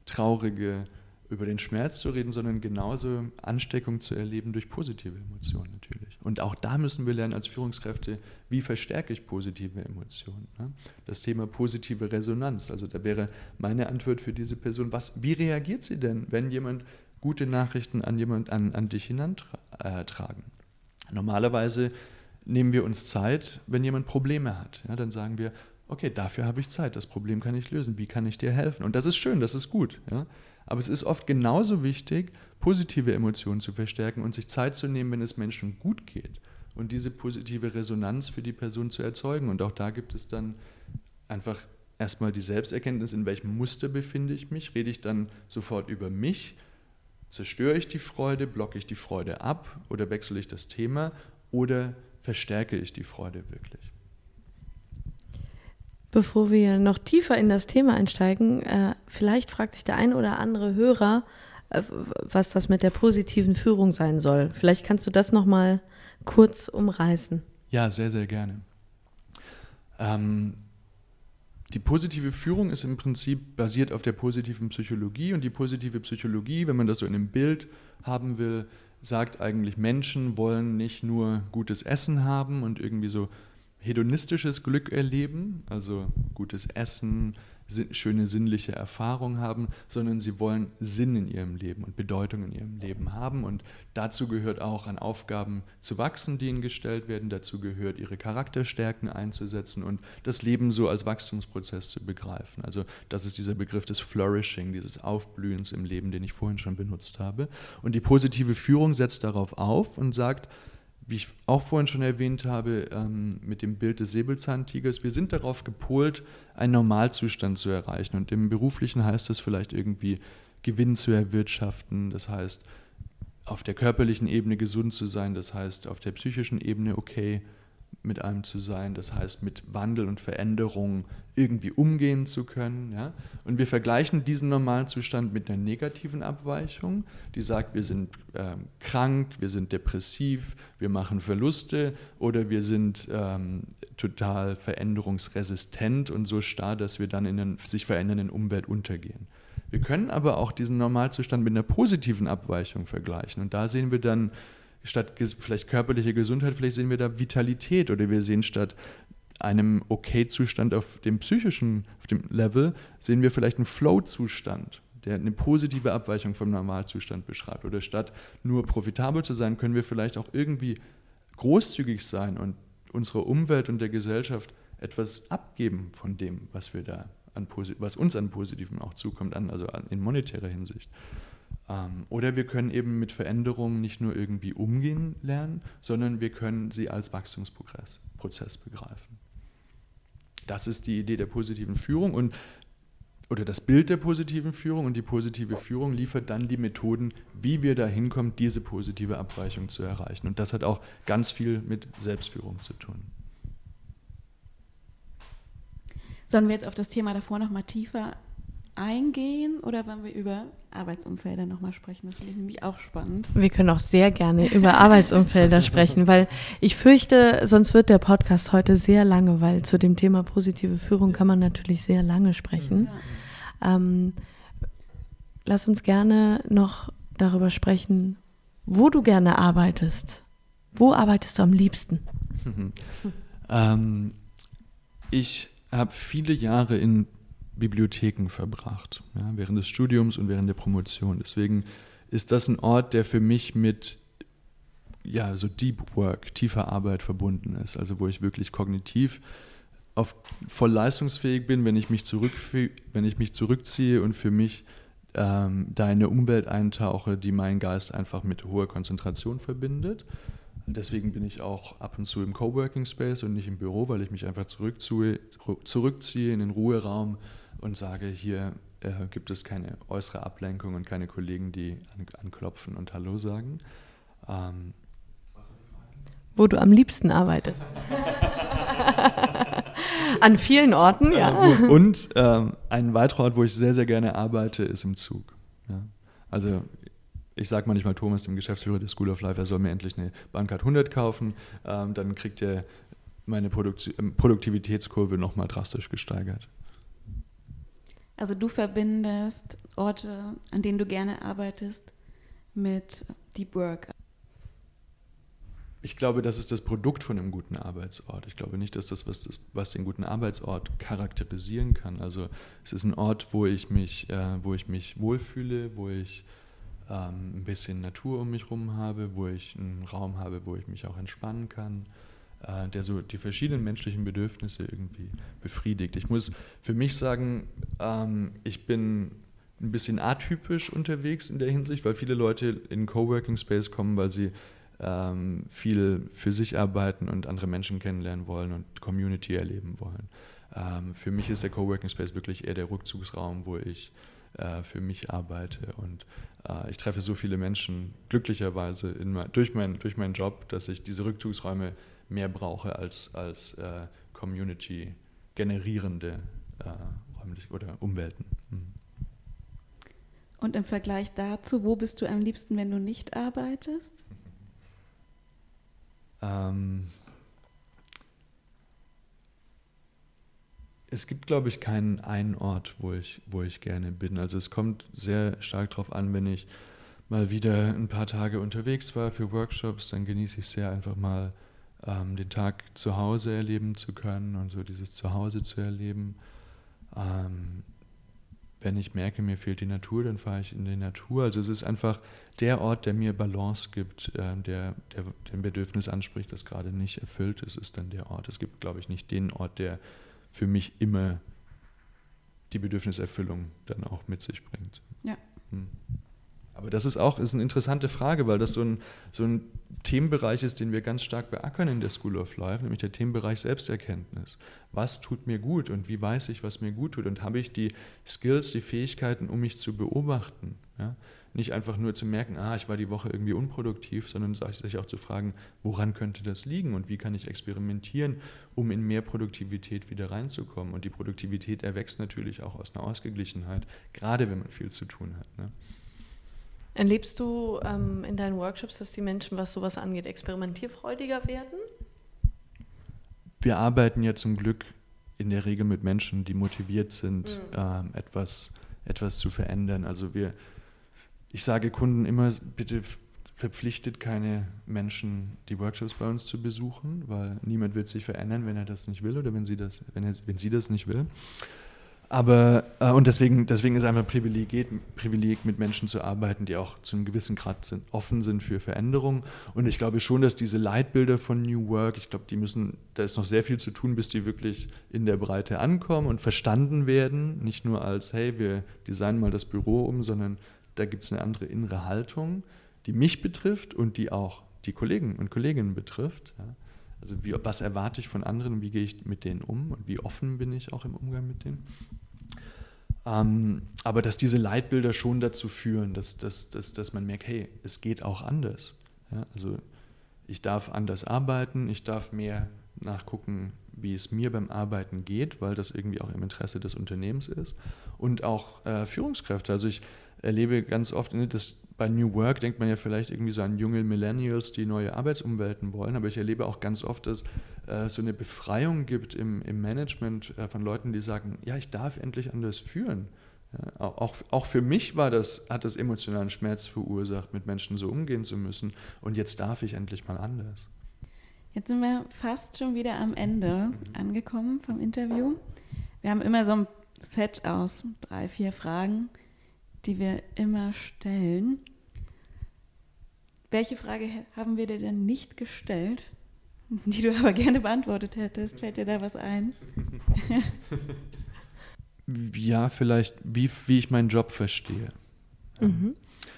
traurige, über den Schmerz zu reden, sondern genauso Ansteckung zu erleben durch positive Emotionen natürlich. Und auch da müssen wir lernen als Führungskräfte, wie verstärke ich positive Emotionen. Ne? Das Thema positive Resonanz. Also da wäre meine Antwort für diese Person, was, wie reagiert sie denn, wenn jemand gute Nachrichten an, jemand, an, an dich hinantragen? Normalerweise nehmen wir uns Zeit, wenn jemand Probleme hat. Ja, dann sagen wir, okay, dafür habe ich Zeit, das Problem kann ich lösen, wie kann ich dir helfen? Und das ist schön, das ist gut. Ja? Aber es ist oft genauso wichtig, positive Emotionen zu verstärken und sich Zeit zu nehmen, wenn es Menschen gut geht und diese positive Resonanz für die Person zu erzeugen. Und auch da gibt es dann einfach erstmal die Selbsterkenntnis, in welchem Muster befinde ich mich, rede ich dann sofort über mich, zerstöre ich die Freude, blocke ich die Freude ab? Oder wechsle ich das Thema? Oder verstärke ich die Freude wirklich. Bevor wir noch tiefer in das Thema einsteigen, äh, vielleicht fragt sich der ein oder andere Hörer, äh, was das mit der positiven Führung sein soll. Vielleicht kannst du das noch mal kurz umreißen. Ja, sehr, sehr gerne. Ähm, die positive Führung ist im Prinzip basiert auf der positiven Psychologie und die positive Psychologie, wenn man das so in einem Bild haben will, sagt eigentlich, Menschen wollen nicht nur gutes Essen haben und irgendwie so hedonistisches Glück erleben, also gutes Essen, schöne sinnliche Erfahrungen haben, sondern sie wollen Sinn in ihrem Leben und Bedeutung in ihrem Leben haben. Und dazu gehört auch an Aufgaben zu wachsen, die ihnen gestellt werden. Dazu gehört ihre Charakterstärken einzusetzen und das Leben so als Wachstumsprozess zu begreifen. Also das ist dieser Begriff des Flourishing, dieses Aufblühens im Leben, den ich vorhin schon benutzt habe. Und die positive Führung setzt darauf auf und sagt, wie ich auch vorhin schon erwähnt habe, ähm, mit dem Bild des Säbelzahntigers, wir sind darauf gepolt, einen Normalzustand zu erreichen. Und im Beruflichen heißt das vielleicht irgendwie Gewinn zu erwirtschaften, das heißt auf der körperlichen Ebene gesund zu sein, das heißt auf der psychischen Ebene okay mit einem zu sein, das heißt mit Wandel und Veränderung irgendwie umgehen zu können. Ja? Und wir vergleichen diesen normalen Zustand mit einer negativen Abweichung, die sagt, wir sind äh, krank, wir sind depressiv, wir machen Verluste oder wir sind ähm, total veränderungsresistent und so starr, dass wir dann in einer sich verändernden Umwelt untergehen. Wir können aber auch diesen Normalzustand mit einer positiven Abweichung vergleichen und da sehen wir dann, statt vielleicht körperliche Gesundheit, vielleicht sehen wir da Vitalität oder wir sehen statt einem Okay-Zustand auf dem psychischen, auf dem Level, sehen wir vielleicht einen Flow-Zustand, der eine positive Abweichung vom Normalzustand beschreibt. Oder statt nur profitabel zu sein, können wir vielleicht auch irgendwie großzügig sein und unserer Umwelt und der Gesellschaft etwas abgeben von dem, was wir da an, was uns an Positivem auch zukommt, also in monetärer Hinsicht. Ähm, oder wir können eben mit Veränderungen nicht nur irgendwie umgehen lernen, sondern wir können sie als Wachstumsprozess begreifen. Das ist die Idee der positiven Führung und oder das Bild der positiven Führung und die positive Führung liefert dann die Methoden, wie wir dahin kommen, diese positive Abweichung zu erreichen. Und das hat auch ganz viel mit Selbstführung zu tun. Sollen wir jetzt auf das Thema davor noch mal tiefer eingehen oder wollen wir über Arbeitsumfelder nochmal sprechen? Das finde ich nämlich auch spannend. Wir können auch sehr gerne über Arbeitsumfelder sprechen, weil ich fürchte, sonst wird der Podcast heute sehr lange, weil zu dem Thema positive Führung kann man natürlich sehr lange sprechen. Ja. Ähm, lass uns gerne noch darüber sprechen, wo du gerne arbeitest. Wo arbeitest du am liebsten? ähm, ich habe viele Jahre in Bibliotheken verbracht, ja, während des Studiums und während der Promotion. Deswegen ist das ein Ort, der für mich mit ja, so Deep Work, tiefer Arbeit verbunden ist, also wo ich wirklich kognitiv auf, voll leistungsfähig bin, wenn ich mich, wenn ich mich zurückziehe und für mich ähm, da in eine Umwelt eintauche, die meinen Geist einfach mit hoher Konzentration verbindet. deswegen bin ich auch ab und zu im Coworking Space und nicht im Büro, weil ich mich einfach zurückziehe, zurückziehe in den Ruheraum und sage, hier äh, gibt es keine äußere Ablenkung und keine Kollegen, die an, anklopfen und Hallo sagen. Ähm, Wo du am liebsten arbeitest. An vielen Orten, ja. Äh, und ähm, ein weiterer Ort, wo ich sehr, sehr gerne arbeite, ist im Zug. Ja. Also ich sage manchmal Thomas, dem Geschäftsführer der School of Life, er soll mir endlich eine Bahncard 100 kaufen. Ähm, dann kriegt er meine Produkt Produktivitätskurve nochmal drastisch gesteigert. Also du verbindest Orte, an denen du gerne arbeitest, mit Deep Work. Ich glaube, das ist das Produkt von einem guten Arbeitsort. Ich glaube nicht, dass das was, das, was den guten Arbeitsort charakterisieren kann. Also es ist ein Ort, wo ich mich, äh, wo ich mich wohlfühle, wo ich ähm, ein bisschen Natur um mich herum habe, wo ich einen Raum habe, wo ich mich auch entspannen kann, äh, der so die verschiedenen menschlichen Bedürfnisse irgendwie befriedigt. Ich muss für mich sagen, ähm, ich bin ein bisschen atypisch unterwegs in der Hinsicht, weil viele Leute in Coworking Space kommen, weil sie ähm, viel für sich arbeiten und andere Menschen kennenlernen wollen und Community erleben wollen. Ähm, für mich ist der Coworking Space wirklich eher der Rückzugsraum, wo ich äh, für mich arbeite und äh, ich treffe so viele Menschen glücklicherweise in, durch, mein, durch meinen Job, dass ich diese Rückzugsräume mehr brauche als, als äh, Community generierende äh, räumlich oder Umwelten. Hm. Und im Vergleich dazu, wo bist du am liebsten, wenn du nicht arbeitest? Ähm, es gibt, glaube ich, keinen einen Ort, wo ich, wo ich gerne bin. Also es kommt sehr stark darauf an, wenn ich mal wieder ein paar Tage unterwegs war für Workshops, dann genieße ich sehr einfach mal ähm, den Tag zu Hause erleben zu können und so dieses Zuhause zu erleben. Ähm, wenn ich merke, mir fehlt die Natur, dann fahre ich in die Natur. Also es ist einfach der Ort, der mir Balance gibt, äh, der, der den Bedürfnis anspricht, das gerade nicht erfüllt ist, ist dann der Ort. Es gibt, glaube ich, nicht den Ort, der für mich immer die Bedürfniserfüllung dann auch mit sich bringt. Ja. Hm. Aber das ist auch ist eine interessante Frage, weil das so ein, so ein Themenbereich ist, den wir ganz stark beackern in der School of Life, nämlich der Themenbereich Selbsterkenntnis. Was tut mir gut und wie weiß ich, was mir gut tut? Und habe ich die Skills, die Fähigkeiten, um mich zu beobachten? Ja? Nicht einfach nur zu merken, ah, ich war die Woche irgendwie unproduktiv, sondern sich auch zu fragen, woran könnte das liegen und wie kann ich experimentieren, um in mehr Produktivität wieder reinzukommen. Und die Produktivität erwächst natürlich auch aus einer Ausgeglichenheit, gerade wenn man viel zu tun hat. Ne? Erlebst du ähm, in deinen Workshops, dass die Menschen, was sowas angeht, experimentierfreudiger werden? Wir arbeiten ja zum Glück in der Regel mit Menschen, die motiviert sind, mhm. ähm, etwas, etwas zu verändern. Also wir, ich sage Kunden immer, bitte verpflichtet keine Menschen, die Workshops bei uns zu besuchen, weil niemand wird sich verändern, wenn er das nicht will oder wenn sie das, wenn, er, wenn sie das nicht will. Aber, äh, und deswegen, deswegen ist einfach ein Privileg, Privileg, mit Menschen zu arbeiten, die auch zu einem gewissen Grad sind, offen sind für Veränderungen. Und ich glaube schon, dass diese Leitbilder von New Work, ich glaube, die müssen, da ist noch sehr viel zu tun, bis die wirklich in der Breite ankommen und verstanden werden. Nicht nur als, hey, wir designen mal das Büro um, sondern da gibt es eine andere innere Haltung, die mich betrifft und die auch die Kollegen und Kolleginnen betrifft. Ja. Also wie, was erwarte ich von anderen wie gehe ich mit denen um und wie offen bin ich auch im Umgang mit denen. Ähm, aber dass diese Leitbilder schon dazu führen, dass, dass, dass, dass man merkt, hey, es geht auch anders. Ja, also ich darf anders arbeiten, ich darf mehr nachgucken, wie es mir beim Arbeiten geht, weil das irgendwie auch im Interesse des Unternehmens ist. Und auch äh, Führungskräfte. Also ich erlebe ganz oft, ne, dass bei New Work denkt man ja vielleicht irgendwie so an junge Millennials, die neue Arbeitsumwelten wollen, aber ich erlebe auch ganz oft, dass äh, so eine Befreiung gibt im, im Management äh, von Leuten, die sagen, ja, ich darf endlich anders führen. Ja, auch, auch für mich war das, hat das emotionalen Schmerz verursacht, mit Menschen so umgehen zu müssen und jetzt darf ich endlich mal anders. Jetzt sind wir fast schon wieder am Ende mhm. angekommen vom Interview. Wir haben immer so ein Set aus drei, vier Fragen, die wir immer stellen. Welche Frage haben wir dir denn nicht gestellt, die du aber gerne beantwortet hättest? Fällt dir da was ein? ja, vielleicht, wie, wie ich meinen Job verstehe. Mhm.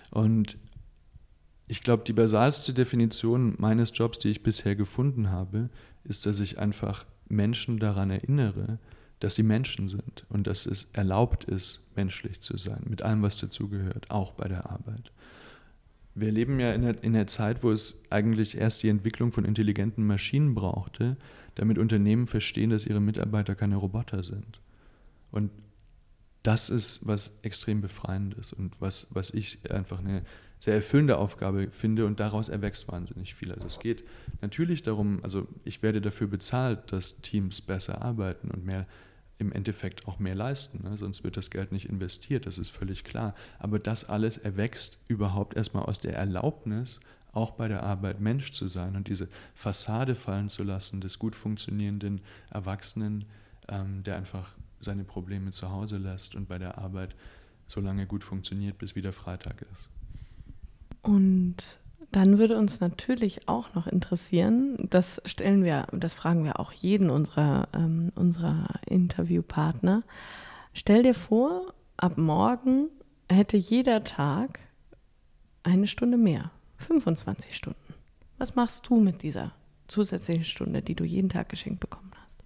Und ich glaube, die basalste Definition meines Jobs, die ich bisher gefunden habe, ist, dass ich einfach Menschen daran erinnere, dass sie Menschen sind und dass es erlaubt ist, menschlich zu sein, mit allem, was dazugehört, auch bei der Arbeit. Wir leben ja in der, in der Zeit, wo es eigentlich erst die Entwicklung von intelligenten Maschinen brauchte, damit Unternehmen verstehen, dass ihre Mitarbeiter keine Roboter sind. Und das ist was extrem befreiendes und was, was ich einfach eine sehr erfüllende Aufgabe finde und daraus erwächst wahnsinnig viel. Also es geht natürlich darum, also ich werde dafür bezahlt, dass Teams besser arbeiten und mehr im Endeffekt auch mehr leisten, ne? sonst wird das Geld nicht investiert, das ist völlig klar. Aber das alles erwächst überhaupt erstmal aus der Erlaubnis, auch bei der Arbeit Mensch zu sein und diese Fassade fallen zu lassen des gut funktionierenden Erwachsenen, ähm, der einfach seine Probleme zu Hause lässt und bei der Arbeit so lange gut funktioniert, bis wieder Freitag ist. Und dann würde uns natürlich auch noch interessieren, das stellen wir, das fragen wir auch jeden unserer, ähm, unserer Interviewpartner. Stell dir vor, ab morgen hätte jeder Tag eine Stunde mehr, 25 Stunden. Was machst du mit dieser zusätzlichen Stunde, die du jeden Tag geschenkt bekommen hast?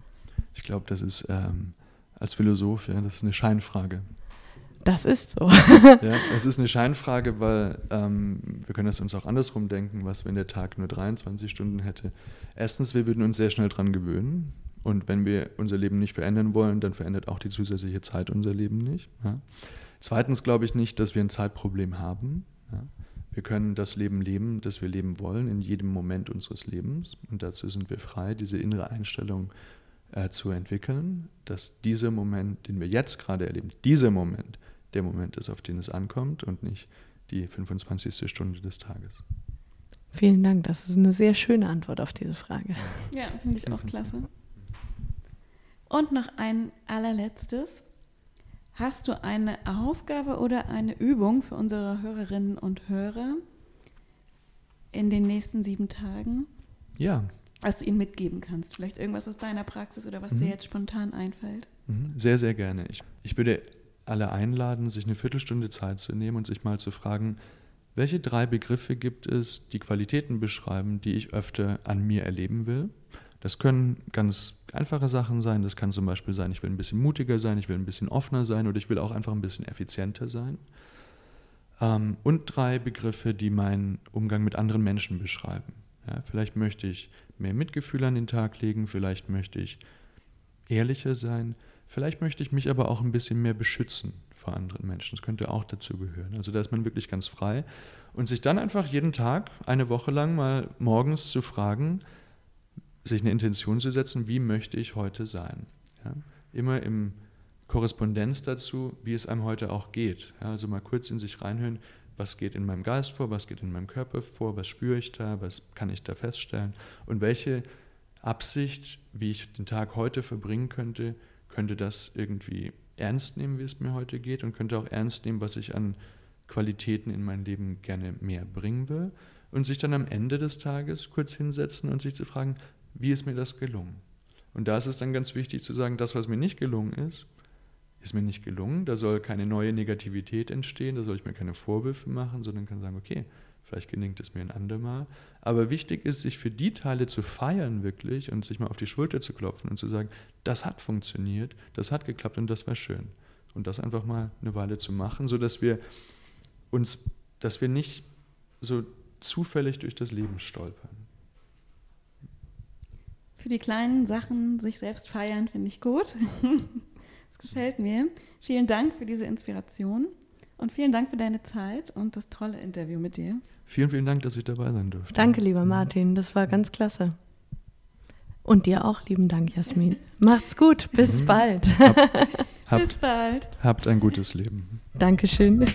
Ich glaube, das ist ähm, als Philosoph, ja, das ist eine Scheinfrage. Das ist so. ja, es ist eine Scheinfrage, weil ähm, wir können das uns auch andersrum denken, was wenn der Tag nur 23 Stunden hätte. Erstens, wir würden uns sehr schnell daran gewöhnen. Und wenn wir unser Leben nicht verändern wollen, dann verändert auch die zusätzliche Zeit unser Leben nicht. Ja. Zweitens glaube ich nicht, dass wir ein Zeitproblem haben. Ja. Wir können das Leben leben, das wir leben wollen, in jedem Moment unseres Lebens. Und dazu sind wir frei, diese innere Einstellung äh, zu entwickeln, dass dieser Moment, den wir jetzt gerade erleben, dieser Moment der Moment ist, auf den es ankommt und nicht die 25. Stunde des Tages. Vielen Dank, das ist eine sehr schöne Antwort auf diese Frage. Ja, finde ich auch klasse. Und noch ein allerletztes. Hast du eine Aufgabe oder eine Übung für unsere Hörerinnen und Hörer in den nächsten sieben Tagen? Ja. Was du ihnen mitgeben kannst. Vielleicht irgendwas aus deiner Praxis oder was mhm. dir jetzt spontan einfällt? Mhm. Sehr, sehr gerne. Ich, ich würde alle einladen, sich eine Viertelstunde Zeit zu nehmen und sich mal zu fragen, welche drei Begriffe gibt es, die Qualitäten beschreiben, die ich öfter an mir erleben will? Das können ganz einfache Sachen sein. Das kann zum Beispiel sein, ich will ein bisschen mutiger sein, ich will ein bisschen offener sein oder ich will auch einfach ein bisschen effizienter sein. Ähm, und drei Begriffe, die meinen Umgang mit anderen Menschen beschreiben. Ja, vielleicht möchte ich mehr Mitgefühl an den Tag legen, vielleicht möchte ich ehrlicher sein, Vielleicht möchte ich mich aber auch ein bisschen mehr beschützen vor anderen Menschen. Das könnte auch dazu gehören. Also da ist man wirklich ganz frei. Und sich dann einfach jeden Tag, eine Woche lang mal morgens zu fragen, sich eine Intention zu setzen, wie möchte ich heute sein? Ja? Immer im Korrespondenz dazu, wie es einem heute auch geht. Ja? Also mal kurz in sich reinhören, was geht in meinem Geist vor, was geht in meinem Körper vor, was spüre ich da, was kann ich da feststellen und welche Absicht, wie ich den Tag heute verbringen könnte, könnte das irgendwie ernst nehmen, wie es mir heute geht und könnte auch ernst nehmen, was ich an Qualitäten in mein Leben gerne mehr bringen will und sich dann am Ende des Tages kurz hinsetzen und sich zu fragen, wie ist mir das gelungen? Und da ist es dann ganz wichtig zu sagen, das, was mir nicht gelungen ist, ist mir nicht gelungen, da soll keine neue Negativität entstehen, da soll ich mir keine Vorwürfe machen, sondern kann sagen, okay, Vielleicht gelingt es mir ein andermal. Aber wichtig ist, sich für die Teile zu feiern wirklich und sich mal auf die Schulter zu klopfen und zu sagen, das hat funktioniert, das hat geklappt und das war schön. Und das einfach mal eine Weile zu machen, sodass wir uns, dass wir nicht so zufällig durch das Leben stolpern. Für die kleinen Sachen sich selbst feiern, finde ich gut. Das gefällt mir. Vielen Dank für diese Inspiration und vielen Dank für deine Zeit und das tolle Interview mit dir. Vielen, vielen Dank, dass ich dabei sein durfte. Danke, lieber Martin. Das war ganz klasse. Und dir auch lieben Dank, Jasmin. Macht's gut. Bis mhm. bald. Hab, habt, Bis bald. Habt ein gutes Leben. Dankeschön.